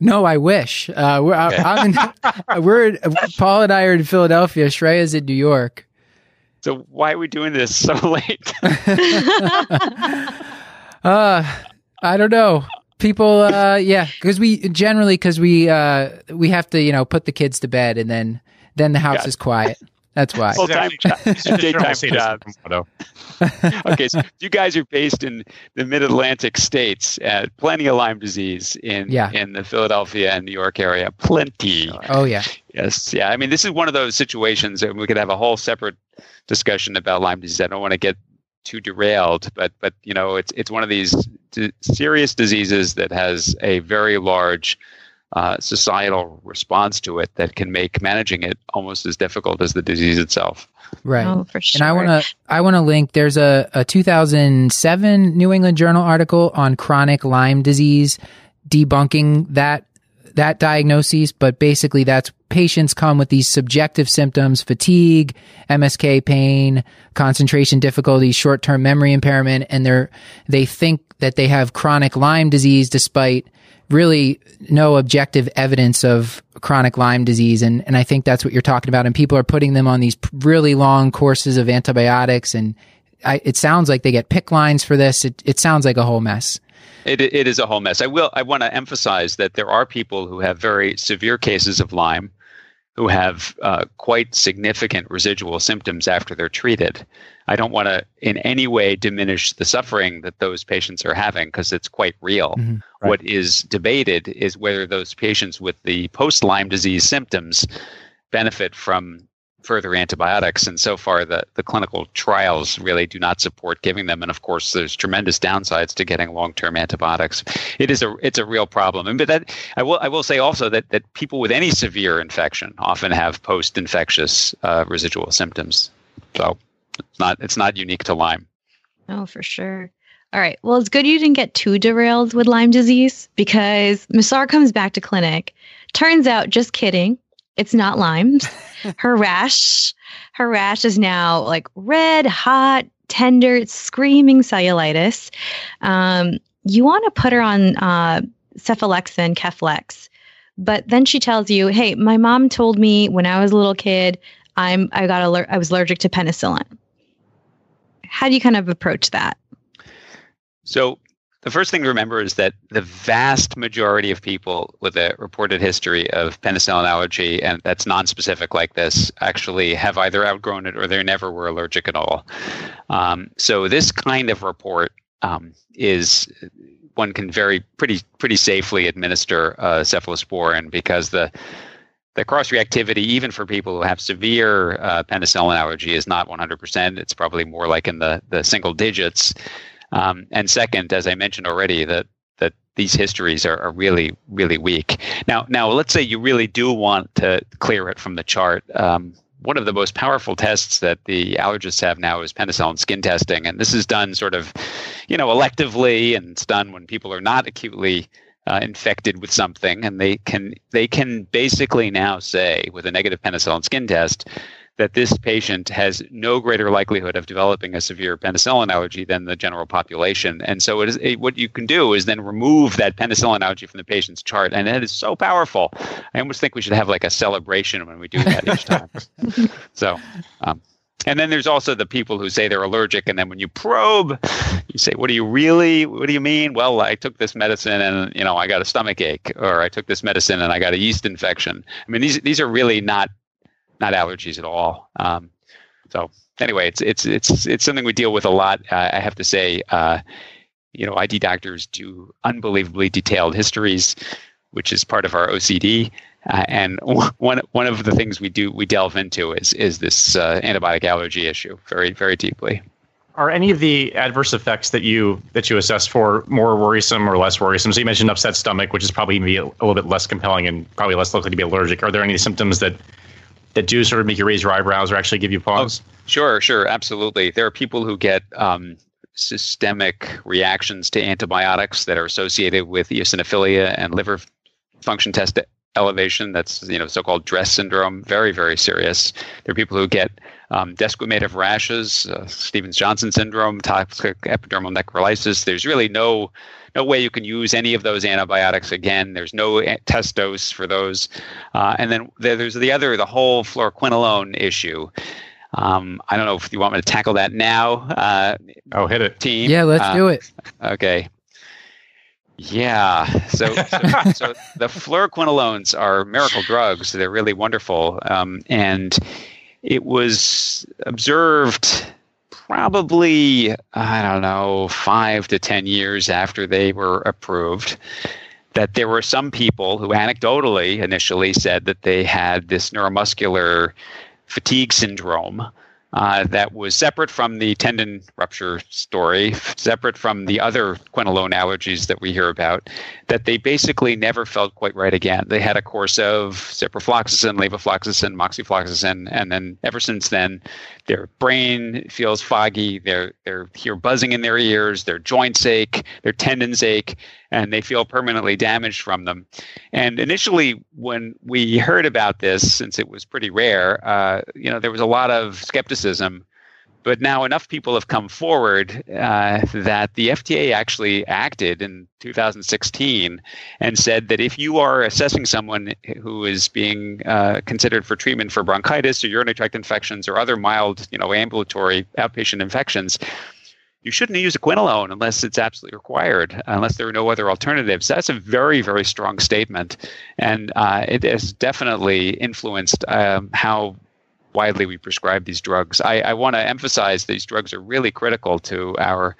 No, I wish. Uh, we're Okay. I'm in, we're Paul and I are in Philadelphia. Shreya's in New York. So why are we doing this so late? Uh, I don't know. People, uh, yeah, because we generally because we uh we have to you know put the kids to bed and then then the house is quiet. That's why. Full time job, daytime job. Okay, so you guys are based in the Mid Atlantic states. Uh, plenty of Lyme disease in Yeah. in the Philadelphia and New York area. Plenty. Oh yeah, Yes, yeah. I mean, this is one of those situations, and we could have a whole separate discussion about Lyme disease. I don't want to get too derailed, but but you know, it's it's one of these d- serious diseases that has a very large uh, societal response to it that can make managing it almost as difficult as the disease itself. right. Oh, for sure. And I want to I want to link. There's a, a 2007 New England Journal article on chronic Lyme disease, debunking that that diagnosis. But basically, that's patients come with these subjective symptoms: fatigue, MSK pain, concentration difficulties, short term memory impairment, and they're they think that they have chronic Lyme disease despite really no objective evidence of chronic Lyme disease. And, and I think that's what you're talking about. And people are putting them on these really long courses of antibiotics. And I, it sounds like they get PICC lines for this. It, it sounds like a whole mess. It, it is a whole mess. I will. I want to emphasize that there are people who have very severe cases of Lyme, who have uh, quite significant residual symptoms after they're treated. I don't want to in any way diminish the suffering that those patients are having because it's quite real. Mhm. Right. What is debated is whether those patients with the post Lyme disease symptoms benefit from further antibiotics. And so far, the, the clinical trials really do not support giving them. And of course, there's tremendous downsides to getting long term antibiotics. It is a it's a real problem. And but that I will I will say also that that people with any severe infection often have post infectious uh, residual symptoms. So it's not it's not unique to Lyme. Oh, for sure. All right. Well, it's good you didn't get too derailed with Lyme disease because Miss R comes back to clinic. Turns out, just kidding, it's not Lyme. her rash, her rash is now like red, hot, tender, screaming cellulitis. Um, you want to put her on uh, cephalexin, Keflex. But then she tells you, "Hey, my mom told me when I was a little kid, I'm I got aller- I was allergic to penicillin." How do you kind of approach that? So the first thing to remember is that the vast majority of people with a reported history of penicillin allergy, and that's non-specific like this, actually have either outgrown it or they never were allergic at all. Um, so this kind of report um, is one can very pretty pretty safely administer uh, cephalosporin because the the cross reactivity, even for people who have severe uh, penicillin allergy, is not 100%. It's probably more like in the, the single digits. Um, and second, as I mentioned already, that that these histories are, are really really weak. Now, now let's say you really do want to clear it from the chart. Um, one of the most powerful tests that the allergists have now is penicillin skin testing, and this is done sort of, you know, electively, and it's done when people are not acutely uh, infected with something, and they can they can basically now say with a negative penicillin skin test that this patient has no greater likelihood of developing a severe penicillin allergy than the general population. And so, it is it, what you can do is then remove that penicillin allergy from the patient's chart, and it is so powerful. I almost think we should have like a celebration when we do that each time. so. Um, and then there's also the people who say they're allergic, and then when you probe, you say, "What do you really? What do you mean?" Well, I took this medicine, and you know, I got a stomach ache, or I took this medicine, and I got a yeast infection. I mean, these these are really not not allergies at all. Um, so anyway, it's it's it's it's something we deal with a lot. Uh, I have to say, uh, you know, ID doctors do unbelievably detailed histories, which is part of our OCD. Uh, and one one of the things we do we delve into is is this uh, antibiotic allergy issue very very deeply. Are any of the adverse effects that you that you assess for more worrisome or less worrisome? So you mentioned upset stomach, which is probably maybe a, a little bit less compelling and probably less likely to be allergic. Are there any symptoms that that do sort of make you raise your eyebrows or actually give you pause? Oh, sure, sure, absolutely. There are people who get um, systemic reactions to antibiotics that are associated with eosinophilia and liver function test elevation. That's you know so-called DRESS syndrome. Very very serious. There are people who get um, desquamative rashes, uh, Stevens Johnson syndrome, toxic epidermal necrolysis. There's really no no way you can use any of those antibiotics again. There's no test dose for those. Uh, and then there's the other, the whole fluoroquinolone issue. Um, I don't know if you want me to tackle that now. Uh, oh, hit it, team. Yeah, let's uh, do it. Okay. Yeah. So, so, so, the fluoroquinolones are miracle drugs. They're really wonderful. Um, and it was observed probably, I don't know, five to 10 years after they were approved, that there were some people who anecdotally initially said that they had this neuromuscular fatigue syndrome uh, that was separate from the tendon rupture story, separate from the other quinolone allergies that we hear about, that they basically never felt quite right again. They had a course of ciprofloxacin, levofloxacin, moxifloxacin, and then ever since then, their brain feels foggy. They're they're hear buzzing in their ears. Their joints ache. Their tendons ache, and they feel permanently damaged from them. And initially, when we heard about this, since it was pretty rare, uh, you know, there was a lot of skepticism but now enough people have come forward uh, that the FDA actually acted in 2016 and said that if you are assessing someone who is being uh, considered for treatment for bronchitis or urinary tract infections or other mild, you know, ambulatory outpatient infections, you shouldn't use a quinolone unless it's absolutely required, unless there are no other alternatives. That's a very, very strong statement, and uh, it has definitely influenced um, how widely we prescribe these drugs. I, I want to emphasize these drugs are really critical to our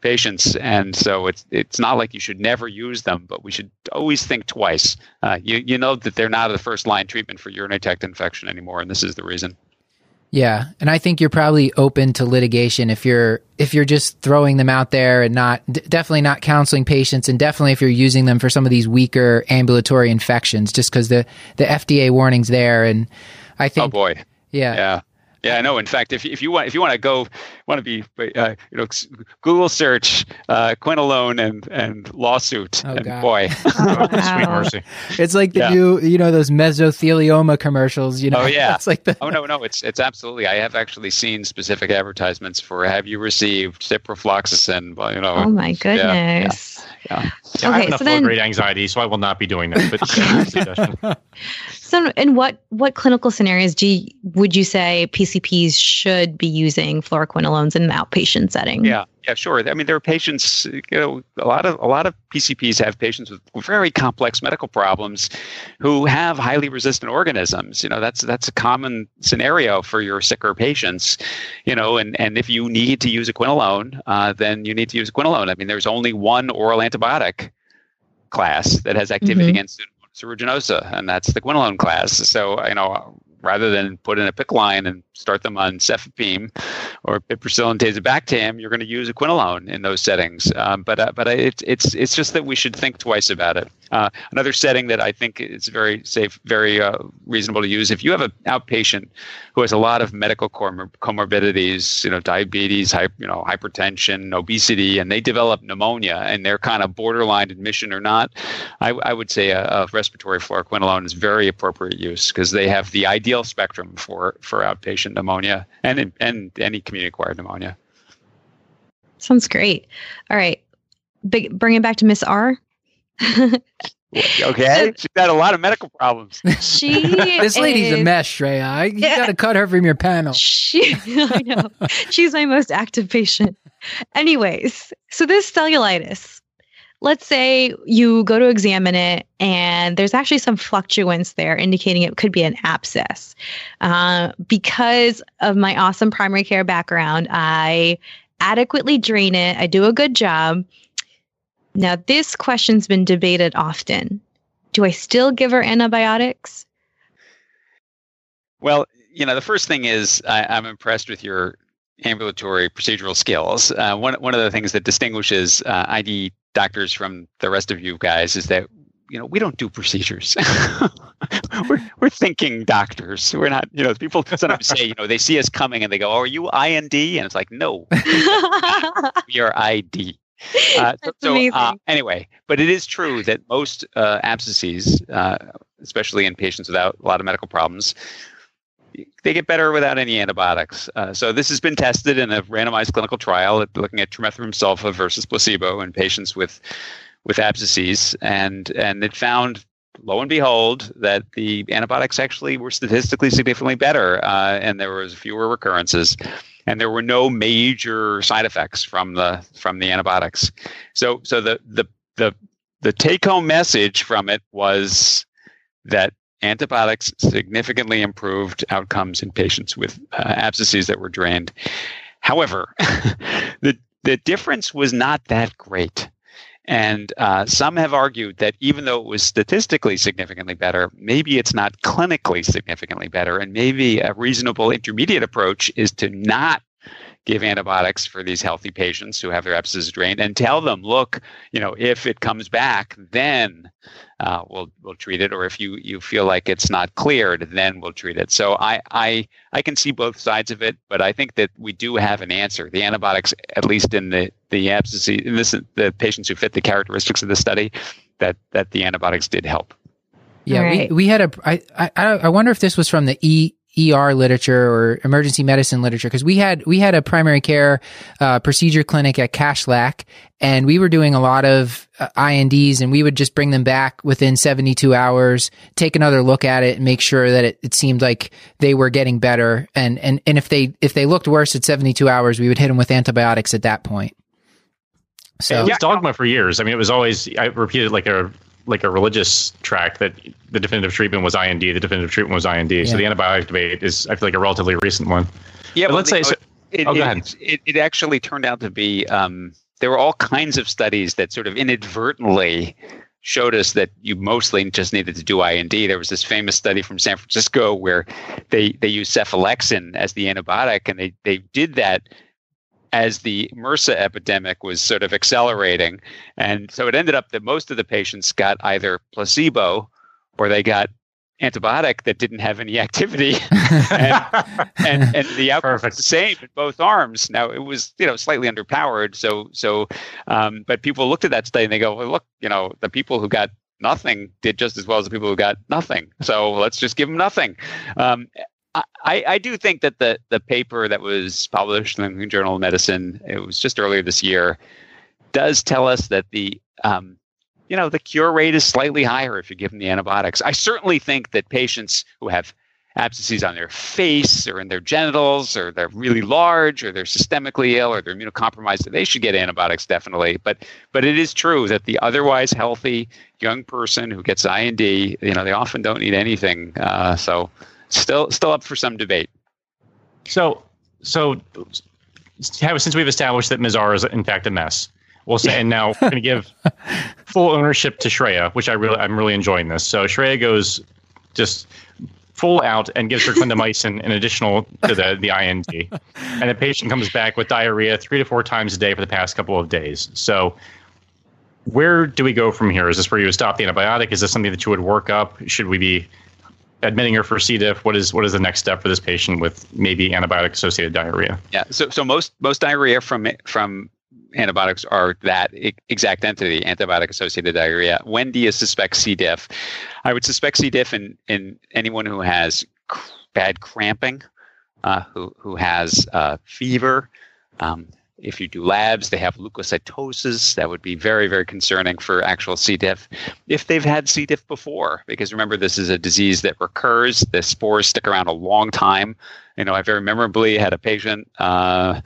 patients, and so it's it's not like you should never use them, but we should always think twice. Uh, you you know that they're not the first line treatment for urinary tract infection anymore, and this is the reason. Yeah, and I think you're probably open to litigation if you're if you're just throwing them out there and not d- definitely not counseling patients, and definitely if you're using them for some of these weaker ambulatory infections, just because the the FDA warnings there, and I think oh boy, yeah. Yeah. Yeah, I know. In fact, if if you want if you want to go want to be, uh, you know, Google search uh, quinolone and and lawsuit, Oh, and God. boy, Oh, Sweet mercy. It's like the Yeah. new, you know, those mesothelioma commercials. You know, Oh, yeah. it's like the oh no, no, it's it's absolutely. I have actually seen specific advertisements for have you received ciprofloxacin? Well, you know, Oh my goodness. yeah. Yeah, I have Okay, enough so then- low-grade anxiety, so I will not be doing that. But yeah. So, in what what clinical scenarios do you, would you say PCPs should be using fluoroquinolones in the outpatient setting? Yeah, yeah, sure. I mean, there are patients. You know, a lot of a lot of PCPs have patients with very complex medical problems who have highly resistant organisms. You know, that's that's a common scenario for your sicker patients. You know, and and if you need to use a quinolone, uh, then you need to use a quinolone. I mean, there's only one oral antibiotic class that has activity Mhm. against aeruginosa, and that's the quinolone class. So, you know, rather than put in a PICC line and start them on cefepime or piperacillin tazobactam, you're going to use a quinolone in those settings. Um, but uh, but it's it's it's just that we should think twice about it. Uh, another setting that I think is very safe, very uh, reasonable to use if you have an outpatient who has a lot of medical comor- comorbidities, you know, diabetes, you know, hypertension, obesity, and they develop pneumonia and they're kind of borderline admission or not. I, I would say a, a respiratory fluoroquinolone is very appropriate use because they have the ideal spectrum for for outpatient pneumonia and and any community acquired pneumonia. Sounds great. All right. Big, bring it back to Miss R. Okay, she's had a lot of medical problems. she this lady's a mess, Shreya. I- You Yeah. got to cut her from your panel. She, I know. She's my most active patient. Anyways, so this cellulitis, let's say you go to examine it and there's actually some fluctuance there indicating it could be an abscess. Uh, because of my awesome primary care background, I adequately drain it, I do a good job. Now, this question's been debated often. Do I still give her antibiotics? Well, you know, the first thing is I, I'm impressed with your ambulatory procedural skills. Uh, one one of the things that distinguishes uh, ID doctors from the rest of you guys is that you know we don't do procedures. we're we're thinking doctors. We're not. You know, people sometimes say you know they see us coming and they go, "Oh, are you IND?" And it's like, no, we are ID. Uh, so, uh, anyway, but it is true that most uh, abscesses, uh, especially in patients without a lot of medical problems, they get better without any antibiotics. Uh, so this has been tested in a randomized clinical trial looking at trimethoprim sulfa versus placebo in patients with with abscesses, and and it found. Lo and behold, that the antibiotics actually were statistically significantly better, uh, and there was fewer recurrences, and there were no major side effects from the from the antibiotics. So, so the the the the take home message from it was that antibiotics significantly improved outcomes in patients with uh, abscesses that were drained. However, the the difference was not that great. And uh, some have argued that even though it was statistically significantly better, maybe it's not clinically significantly better. And maybe a reasonable intermediate approach is to not give antibiotics for these healthy patients who have their abscesses drained and tell them, look, you know, if it comes back, then uh, we'll we'll treat it, or if you you feel like it's not cleared, then we'll treat it. So I I I can see both sides of it, but I think that we do have an answer. The antibiotics, at least in the the abscesses, in this the patients who fit the characteristics of the study, that that the antibiotics did help. Yeah, Right. we, we had a. I, I I wonder if this was from the E ER literature or emergency medicine literature because we had we had a primary care uh, procedure clinic at Kashlak and we were doing a lot of uh, I&Ds and we would just bring them back within 72 hours, take another look at it and make sure that it, it seemed like they were getting better and and and if they if they looked worse at 72 hours, we would hit them with antibiotics at that point. So it was dogma for years. I mean, it was always I repeated like a like a religious track that the definitive treatment was I&D. The definitive treatment was I&D. Yeah. So the antibiotic debate is I feel like a relatively recent one. Yeah, But let's say so- it, Oh, go it, ahead. it, it actually turned out to be um, there were all kinds of studies that sort of inadvertently showed us that you mostly just needed to do I&D. There was this famous study from San Francisco where they they used cephalexin as the antibiotic, and they they did that as the MRSA epidemic was sort of accelerating, and so it ended up that most of the patients got either placebo or they got antibiotic that didn't have any activity, and, and, and the outcome was the same in both arms. Now it was you know slightly underpowered, so so, um, but people looked at that study and they go, well, look, you know, the people who got nothing did just as well as the people who got nothing. So let's just give them nothing. Um, I, I do think that the, the paper that was published in the Journal of Medicine, it was just earlier this year, does tell us that the um, you know the cure rate is slightly higher if you give them the antibiotics. I certainly think that patients who have abscesses on their face or in their genitals or they're really large or they're systemically ill or they're immunocompromised they should get antibiotics definitely but but it is true that the otherwise healthy young person who gets I&D you know they often don't need anything uh, so still still up for some debate So, so have- since we've established that Miss R is in fact a mess, we'll say, and now we're going to give full ownership to Shreya, which I really, I'm really enjoying this. So Shreya goes just full out and gives her clindamycin in additional to the, the I&D. And the patient comes back with diarrhea three to four times a day for the past couple of days. So where do we go from here? Is this where you would stop the antibiotic? Is this something that you would work up? Should we be admitting her for C. diff? What is what is the next step for this patient with maybe antibiotic associated diarrhea? Yeah. So so most most diarrhea from from antibiotics are that exact entity, antibiotic associated diarrhea. When do you suspect C. diff? I would suspect C. diff in in anyone who has bad cramping, uh, who who has uh, fever. Um, if you do labs, they have leukocytosis. That would be very, very concerning for actual C. diff. If they've had C. diff before, because remember, this is a disease that recurs. The spores stick around a long time. You know, I very memorably had a patient. Uh,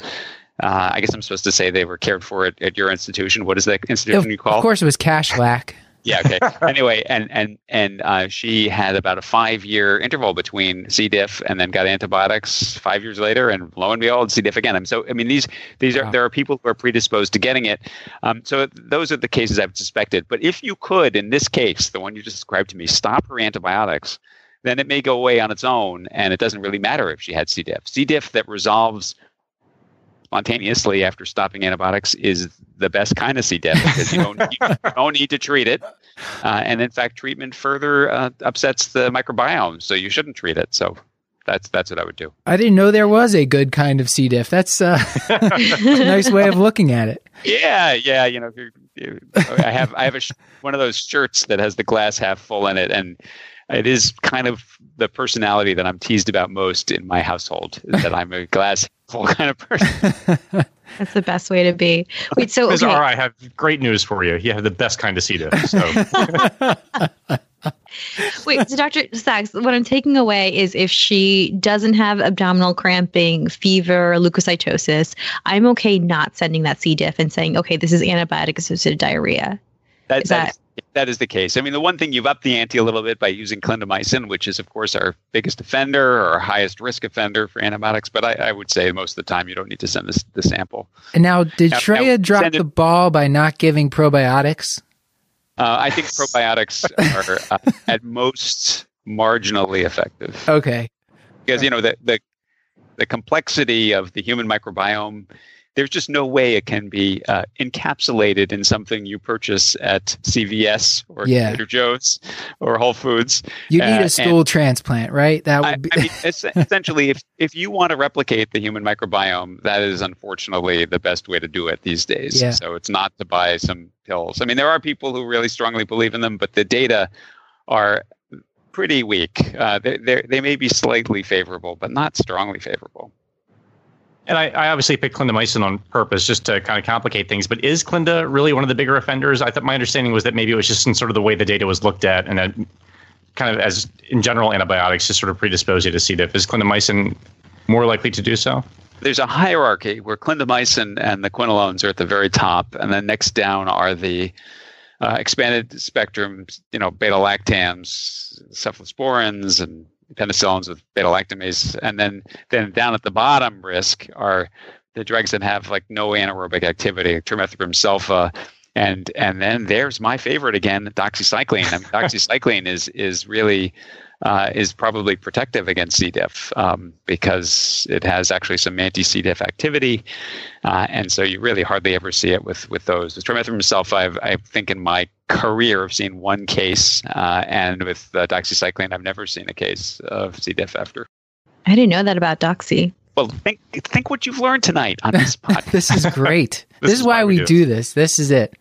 uh, I guess I'm supposed to say they were cared for at, at your institution. What is that institution Of, you call? of course, it was Kashlak. Yeah. Okay. anyway, and and and uh, she had about a five year interval between C. diff and then got antibiotics five years later, and lo and behold, C. diff again. So, I mean, these these are Wow. there are people who are predisposed to getting it. Um, so those are the cases I've suspected. But if you could, in this case, the one you just described to me, stop her antibiotics, then it may go away on its own, and it doesn't really matter if she had C. diff. C. diff that resolves spontaneously after stopping antibiotics is the best kind of C. diff because you don't you don't need to treat it, uh, and in fact, treatment further uh, upsets the microbiome, so you shouldn't treat it. So that's that's what I would do. I didn't know there was a good kind of C. diff. That's uh, a nice way of looking at it. Yeah, yeah. You know, if you're, you I have I have a sh- one of those shirts that has the glass half full in it, and it is kind of the personality that I'm teased about most in my household that I'm a glass full kind of person. That's the best way to be. Wait, so Ms. okay. R, I have great news for you. You have the best kind of C. diff. So Wait, so Dr. Sax, what I'm taking away is if she doesn't have abdominal cramping, fever, leukocytosis, I'm okay not sending that C. diff and saying, okay, this is antibiotic associated diarrhea. That, Is that, is, that is the case. I mean, the one thing you've upped the ante a little bit by using clindamycin, which is, of course, our biggest offender or our highest risk offender for antibiotics. But I, I would say most of the time you don't need to send this, the sample. And now, did Now- Shreya now drop it- the ball by not giving probiotics? Uh, I think probiotics are uh, at most marginally effective. Okay. because you know the, the the complexity of the human microbiome there's just no way it can be uh, encapsulated in something you purchase at CVS or Yeah. Trader Joe's or Whole Foods. You need Uh, a stool transplant, right? That would be. I mean, es- essentially, if if you want to replicate the human microbiome, that is unfortunately the best way to do it these days. Yeah. So it's not to buy some pills. I mean, there are people who really strongly believe in them, but the data are pretty weak. Uh, they they may be slightly favorable, but not strongly favorable. And I, I obviously picked clindamycin on purpose just to kind of complicate things. But is Clinda really one of the bigger offenders? I thought my understanding was that maybe it was just in sort of the way the data was looked at, and that kind of as in general antibiotics just sort of predispose you to C. diff. Is clindamycin more likely to do so? There's a hierarchy where clindamycin and the quinolones are at the very top, and then next down are the uh, expanded spectrum, you know, beta lactams, cephalosporins, and penicillins with beta lactamase, and then then down at the bottom risk are the drugs that have like no anaerobic activity, trimethoprim sulfa, and and then there's my favorite again, doxycycline. I mean, doxycycline is is really uh, is probably protective against C. diff um, because it has actually some anti C. diff activity, uh, and so you really hardly ever see it with with those. With trimethoprim itself, I've I think in my career I've seen one case, uh, and with uh, doxycycline, I've never seen a case of C. diff after. I didn't know that about doxy. Well, think think what you've learned tonight on this podcast. this is great. this, This is why, we do do this. This is it.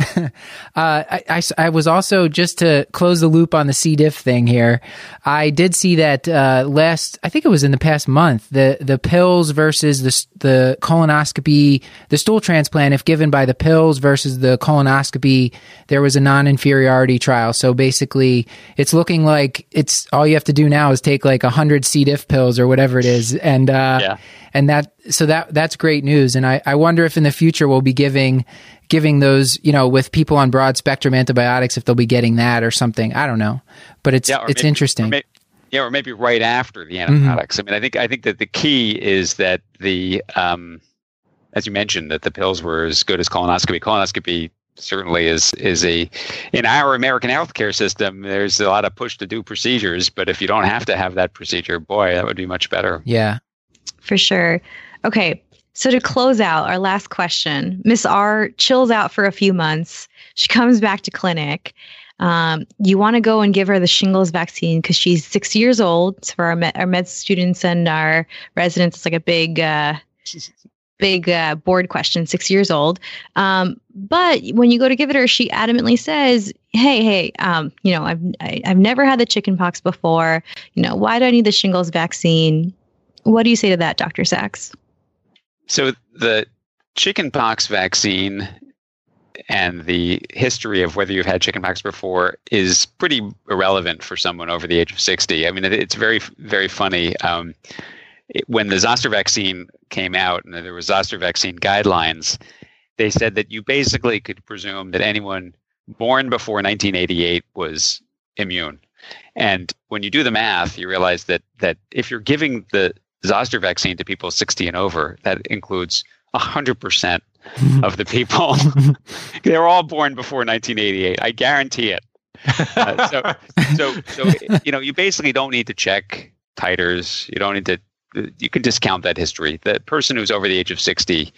uh, I, I, I was also just to close the loop on the C. diff thing here. I did see that uh, last. I think it was in the past month. The the pills versus the the colonoscopy, the stool transplant, if given by the pills versus the colonoscopy, there was a non inferiority trial. So basically, it's looking like it's all you have to do now is take like a hundred C. diff pills or whatever it is, and uh, Yeah. and that so that that's great news. And I I wonder if in the future we'll be giving giving those, you know, with people on broad spectrum antibiotics, if they'll be getting that or something. I don't know, but it's or it's maybe- interesting. or may- yeah, or maybe right after the antibiotics. I mean, I think I think that the key is that the, um, as you mentioned, that the pills were as good as colonoscopy. Colonoscopy certainly is is a in our American healthcare system. There's a lot of push to do procedures, but if you don't have to have that procedure, boy, that would be much better. yeah. For sure. Okay. So to close out our last question, Miss R chills out for a few months. She comes back to clinic. Um, you want to go and give her the shingles vaccine because she's six years old. So for our med, our med students and our residents, it's like a big, uh, big uh, board question. Six years old. Um, but when you go to give it her, she adamantly says, "Hey, hey, um, you know, I've I, I've never had the chicken pox before. You know, why do I need the shingles vaccine?" What do you say to that, Dr. Sax? So the chickenpox vaccine and the history of whether you've had chickenpox before is pretty irrelevant for someone over the age of 60. I mean, it's very, very funny. Um, it, when the zoster vaccine came out and there was zoster vaccine guidelines, they said that you basically could presume that anyone born before 1988 was immune. And when you do the math, you realize that that if you're giving the zoster vaccine to people 60 and over, that includes 100% of the people. they were all born before 1988. I guarantee it. Uh, so, so, so, you know, you basically don't need to check titers. You don't need to, you can discount that history. The person who's over the age of 60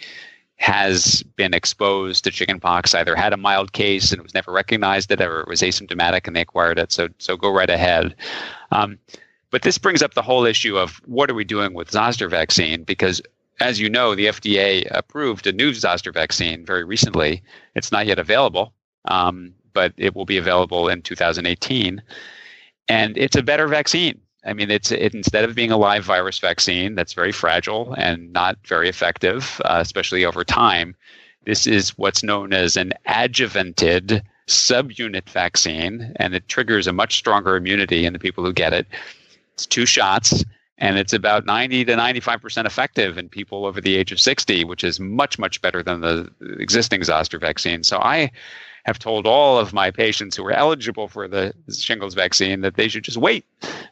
has been exposed to chickenpox, either had a mild case and it was never recognized it, or it was asymptomatic and they acquired it. So, so go right ahead. Um, but this brings up the whole issue of what are we doing with zoster vaccine? Because as you know, the FDA approved a new zoster vaccine very recently. It's not yet available, um, but it will be available in 2018, and it's a better vaccine. I mean, it's it, instead of being a live virus vaccine that's very fragile and not very effective, uh, especially over time. This is what's known as an adjuvanted subunit vaccine, and it triggers a much stronger immunity in the people who get it. It's two shots, and it's about 90 to 95% effective in people over the age of 60, which is much, much better than the existing zoster vaccine. So I have told all of my patients who are eligible for the shingles vaccine that they should just wait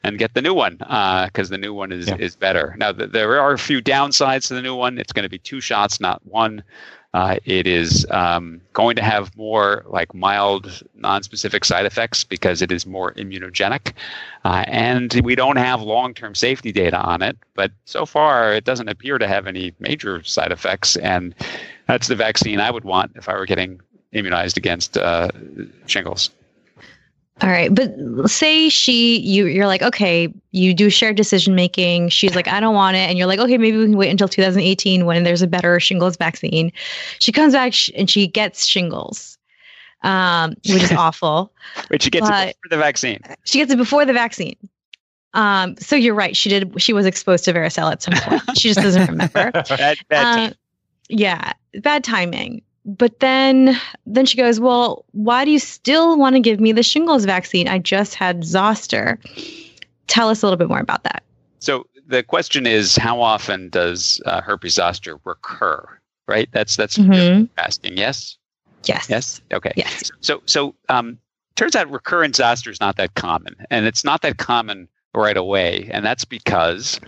and get the new one because uh, the new one is, Yeah. is better. Now, th- there are a few downsides to the new one. It's going to be two shots, not one. Uh, it is um, going to have more like mild non-specific side effects because it is more immunogenic. Uh, and we don't have long-term safety data on it but so far it doesn't appear to have any major side effects and that's the vaccine i would want if i were getting immunized against uh, shingles All right, but say she you you're like okay, you do shared decision making. She's like I don't want it, and you're like okay, maybe we can wait until 2018 when there's a better shingles vaccine. She comes back sh- and she gets shingles, um, which is awful. but she gets But- it for the vaccine She gets it before the vaccine. Um, so you're right. She did. She was exposed to varicella at some point. She just doesn't remember. bad, bad Uh, yeah, bad timing. But then then she goes, "Well, why do you still want to give me the shingles vaccine? I just had zoster." Tell us a little bit more about that. So the question is, how often does uh, herpes zoster recur? Right. That's that's what you're Mhm. asking. Yes. Yes. Yes. Okay. Yes. So so um, turns out recurrent zoster is not that common, and it's not that common right away, and that's because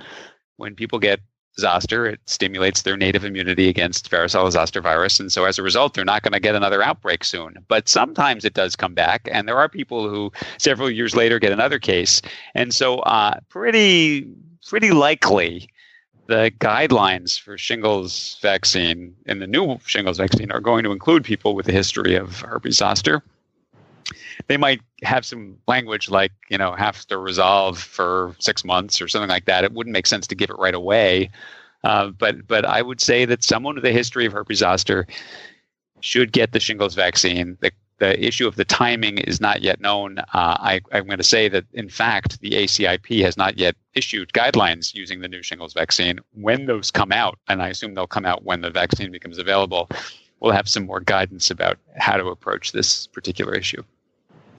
when people get zoster. It stimulates their native immunity against varicella zoster virus. And so as a result, they're not going to get another outbreak soon. But sometimes it does come back. And there are people who several years later get another case. And so uh, pretty, pretty likely the guidelines for shingles vaccine and the new shingles vaccine are going to include people with a history of herpes zoster they might have some language like you know have to resolve for six months or something like that. It wouldn't make sense to give it right away. Uh, but but I would say that someone with a history of herpes zoster should get the shingles vaccine. The, the issue of the timing is not yet known. Uh, I, I'm going to say that, in fact, the ACIP has not yet issued guidelines using the new shingles vaccine. When those come out, and I assume they'll come out when the vaccine becomes available, we'll have some more guidance about how to approach this particular issue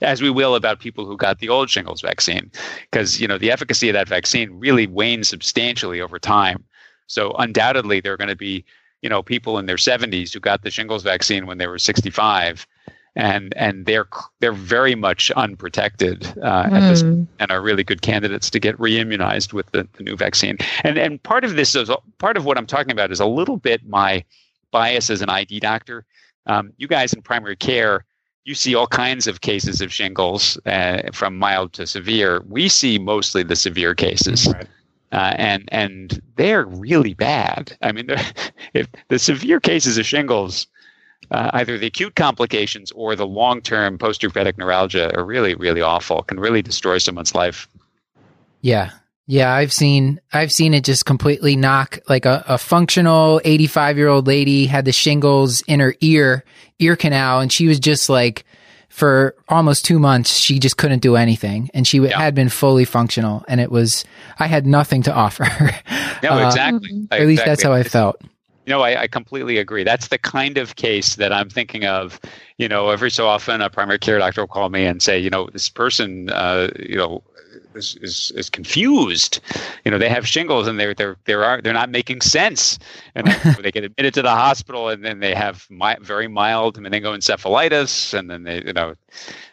as we will about people who got the old shingles vaccine because you know the efficacy of that vaccine really wanes substantially over time so undoubtedly there are going to be you know people in their 70s who got the shingles vaccine when they were 65 and and they're they're very much unprotected uh, mm. this, hmm. and are really good candidates to get reimmunized with the, the new vaccine and and part of this is part of what i'm talking about is a little bit my bias as an id doctor um, you guys in primary care you see all kinds of cases of shingles uh, from mild to severe. We see mostly the severe cases. Right. Uh, and and they're really bad. I mean, if the severe cases of shingles, uh, either the acute complications or the long-term post-herpetic neuralgia are really really awful. Can really destroy someone's life. Yeah, yeah, I've seen I've seen it just completely knock like a, a functional 85 year old lady had the shingles in her ear ear canal and she was just like for almost two months she just couldn't do anything and she yeah. had been fully functional and it was I had nothing to offer. no, uh, exactly. Uh, at least exactly. that's how I felt. You know, I, I, completely agree. That's the kind of case that I'm thinking of. You know, every so often a primary care doctor will call me and say, you know, this person, uh, you know, is, is, is confused. You know, they have shingles and they're they're they're they're not making sense, and they get admitted to the hospital, and then they have my, very mild meningoencephalitis, and then they you know,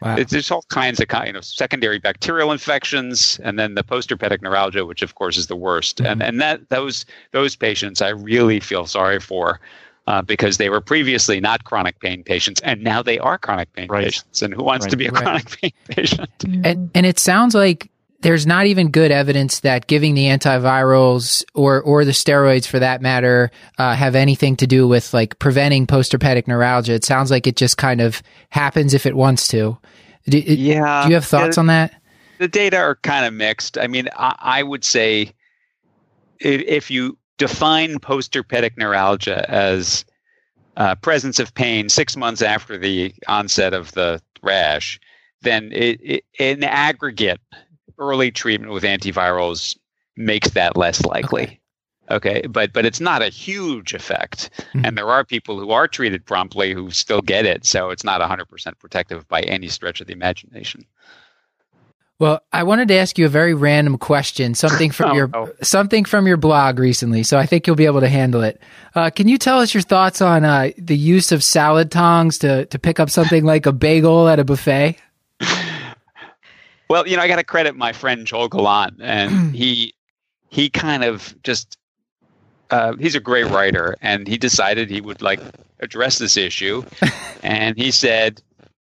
wow. it's, there's all kinds of you know secondary bacterial infections, and then the post-herpetic neuralgia, which of course is the worst, mm-hmm. and and that those those patients I really feel sorry for. Uh, because they were previously not chronic pain patients, and now they are chronic pain right. patients. And who wants right. to be a chronic pain patient? And, and it sounds like there's not even good evidence that giving the antivirals or or the steroids for that matter uh, have anything to do with like preventing postherpetic neuralgia. It sounds like it just kind of happens if it wants to. Do, yeah. Do you have thoughts yeah, on that? The data are kind of mixed. I mean, I, I would say if you define postherpetic neuralgia as uh, presence of pain six months after the onset of the rash, then it, it, in aggregate, early treatment with antivirals makes that less likely. Okay. Okay, but but it's not a huge effect, mm-hmm. and there are people who are treated promptly who still get it, so it's not 100% protective by any stretch of the imagination. Well, I wanted to ask you a very random question, something from oh, your oh. something from your blog recently. So I think you'll be able to handle it. Uh, can you tell us your thoughts on uh, the use of salad tongs to to pick up something like a bagel at a buffet? Well, you know, I got to credit my friend Joel Gallant, and he he kind of just uh, he's a great writer, and he decided he would like address this issue, and he said,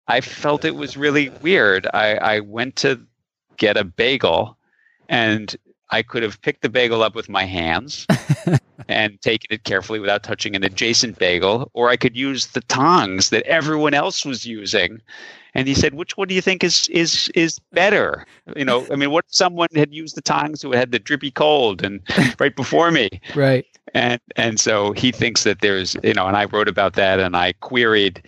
"I felt it was really weird. I, I went to get a bagel, and I could have picked the bagel up with my hands." and taking it carefully without touching an adjacent bagel, or I could use the tongs that everyone else was using and he said, "Which one do you think is is is better?" You know, I mean, what if someone had used the tongs who had the drippy cold and right before me, right? And and so he thinks that there's you know, and I wrote about that, and I queried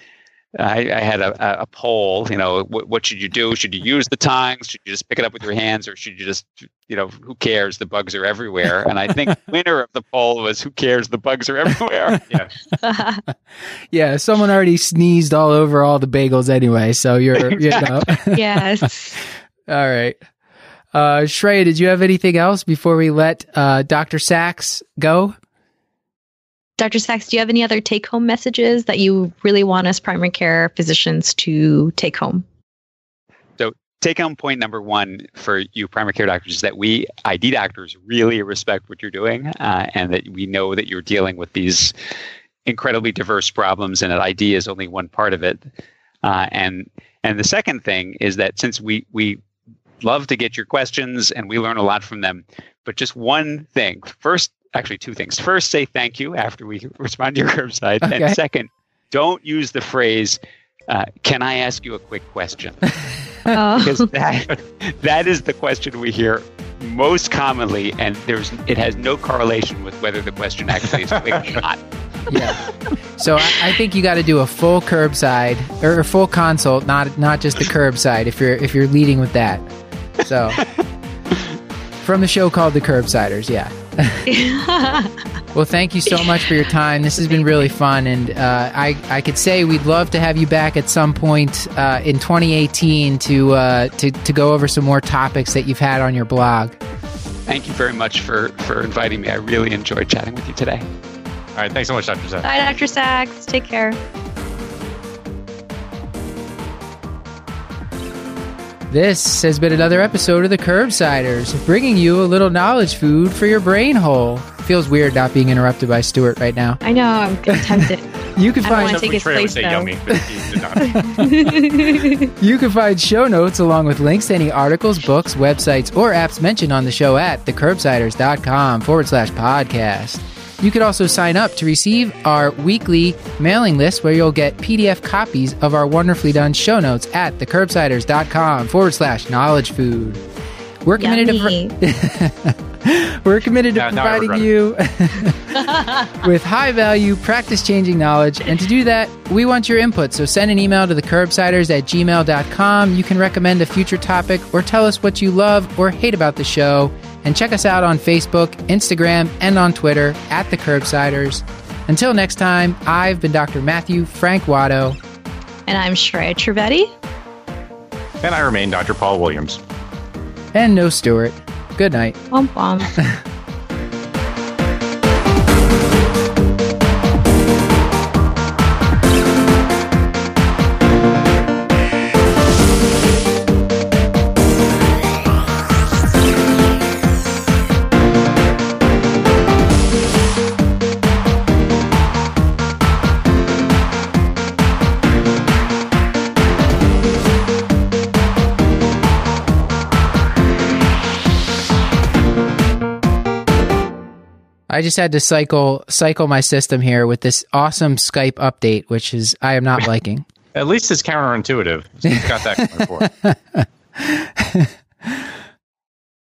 I, I had a, a poll. You know, what, what, should you do? Should you use the tongs? Should you just pick it up with your hands, or should you just, you know, who cares? The bugs are everywhere. And I think winner of the poll was who cares? The bugs are everywhere. yeah, yeah. Someone already sneezed all over all the bagels anyway, so you're, you know. yes. all right. Uh, Shreya, did you have anything else before we let uh, Dr. Sax go? Dr. Sax, do you have any other take home messages that you really want us primary care physicians to take home? So, take home point number one for you primary care doctors is that we ID doctors really respect what you're doing, uh, and that we know that you're dealing with these incredibly diverse problems, and that ID is only one part of it. Uh, and and the second thing is that since we we love to get your questions and we learn a lot from them, but just one thing first. Actually, two things. First, say thank you after we respond to your curbside. Okay. And second, don't use the phrase, uh, can I ask you a quick question? Oh. because that that is the question we hear most commonly, and there's it has no correlation with whether the question actually is quick or not. Yeah. So I, I think you got to do a full curbside or a full consult, not not just the curbside. If you're if you're leading with that, so from the show called The Curbsiders, yeah. Well, thank you so much for your time. This has been really fun, and uh, I I could say we'd love to have you back at some point uh, in 2018 to uh, to to go over some more topics that you've had on your blog. Thank you very much for for inviting me. I really enjoyed chatting with you today. All right, thanks so much, Dr. Zach. Bye, Dr. Sax. Take care. This has been another episode of the Curbsiders, bringing you a little knowledge food for your brain hole. Feels weird not being interrupted by Stuart right now. I know, I'm tempted. You can I don't find wanna take his place, though. yummy, but he did not. You can find show notes along with links to any articles, books, websites, or apps mentioned on the show at thecurbsiders.com forward slash podcast. You could also sign up to receive our weekly mailing list where you'll get PDF copies of our wonderfully done show notes at thecurbsiders.com forward slash knowledge food. We're committed to Yummy. we're committed to Now- now providing regret you with high value, practice changing knowledge. And to do that, we want your input. So send an email to the curbsiders at gmail.com. You can recommend a future topic or tell us what you love or hate about the show. And check us out on Facebook, Instagram, and on Twitter at the curbsiders. Until next time, I've been Dr. Matthew Frank Watto. and I'm Shreya Trivedi. and I remain Dr. Paul Williams. And no Stuart. Good night. Womp womp. I just had to cycle cycle my system here with this awesome Skype update, which is I am not liking. At least it's counterintuitive. So got that going for.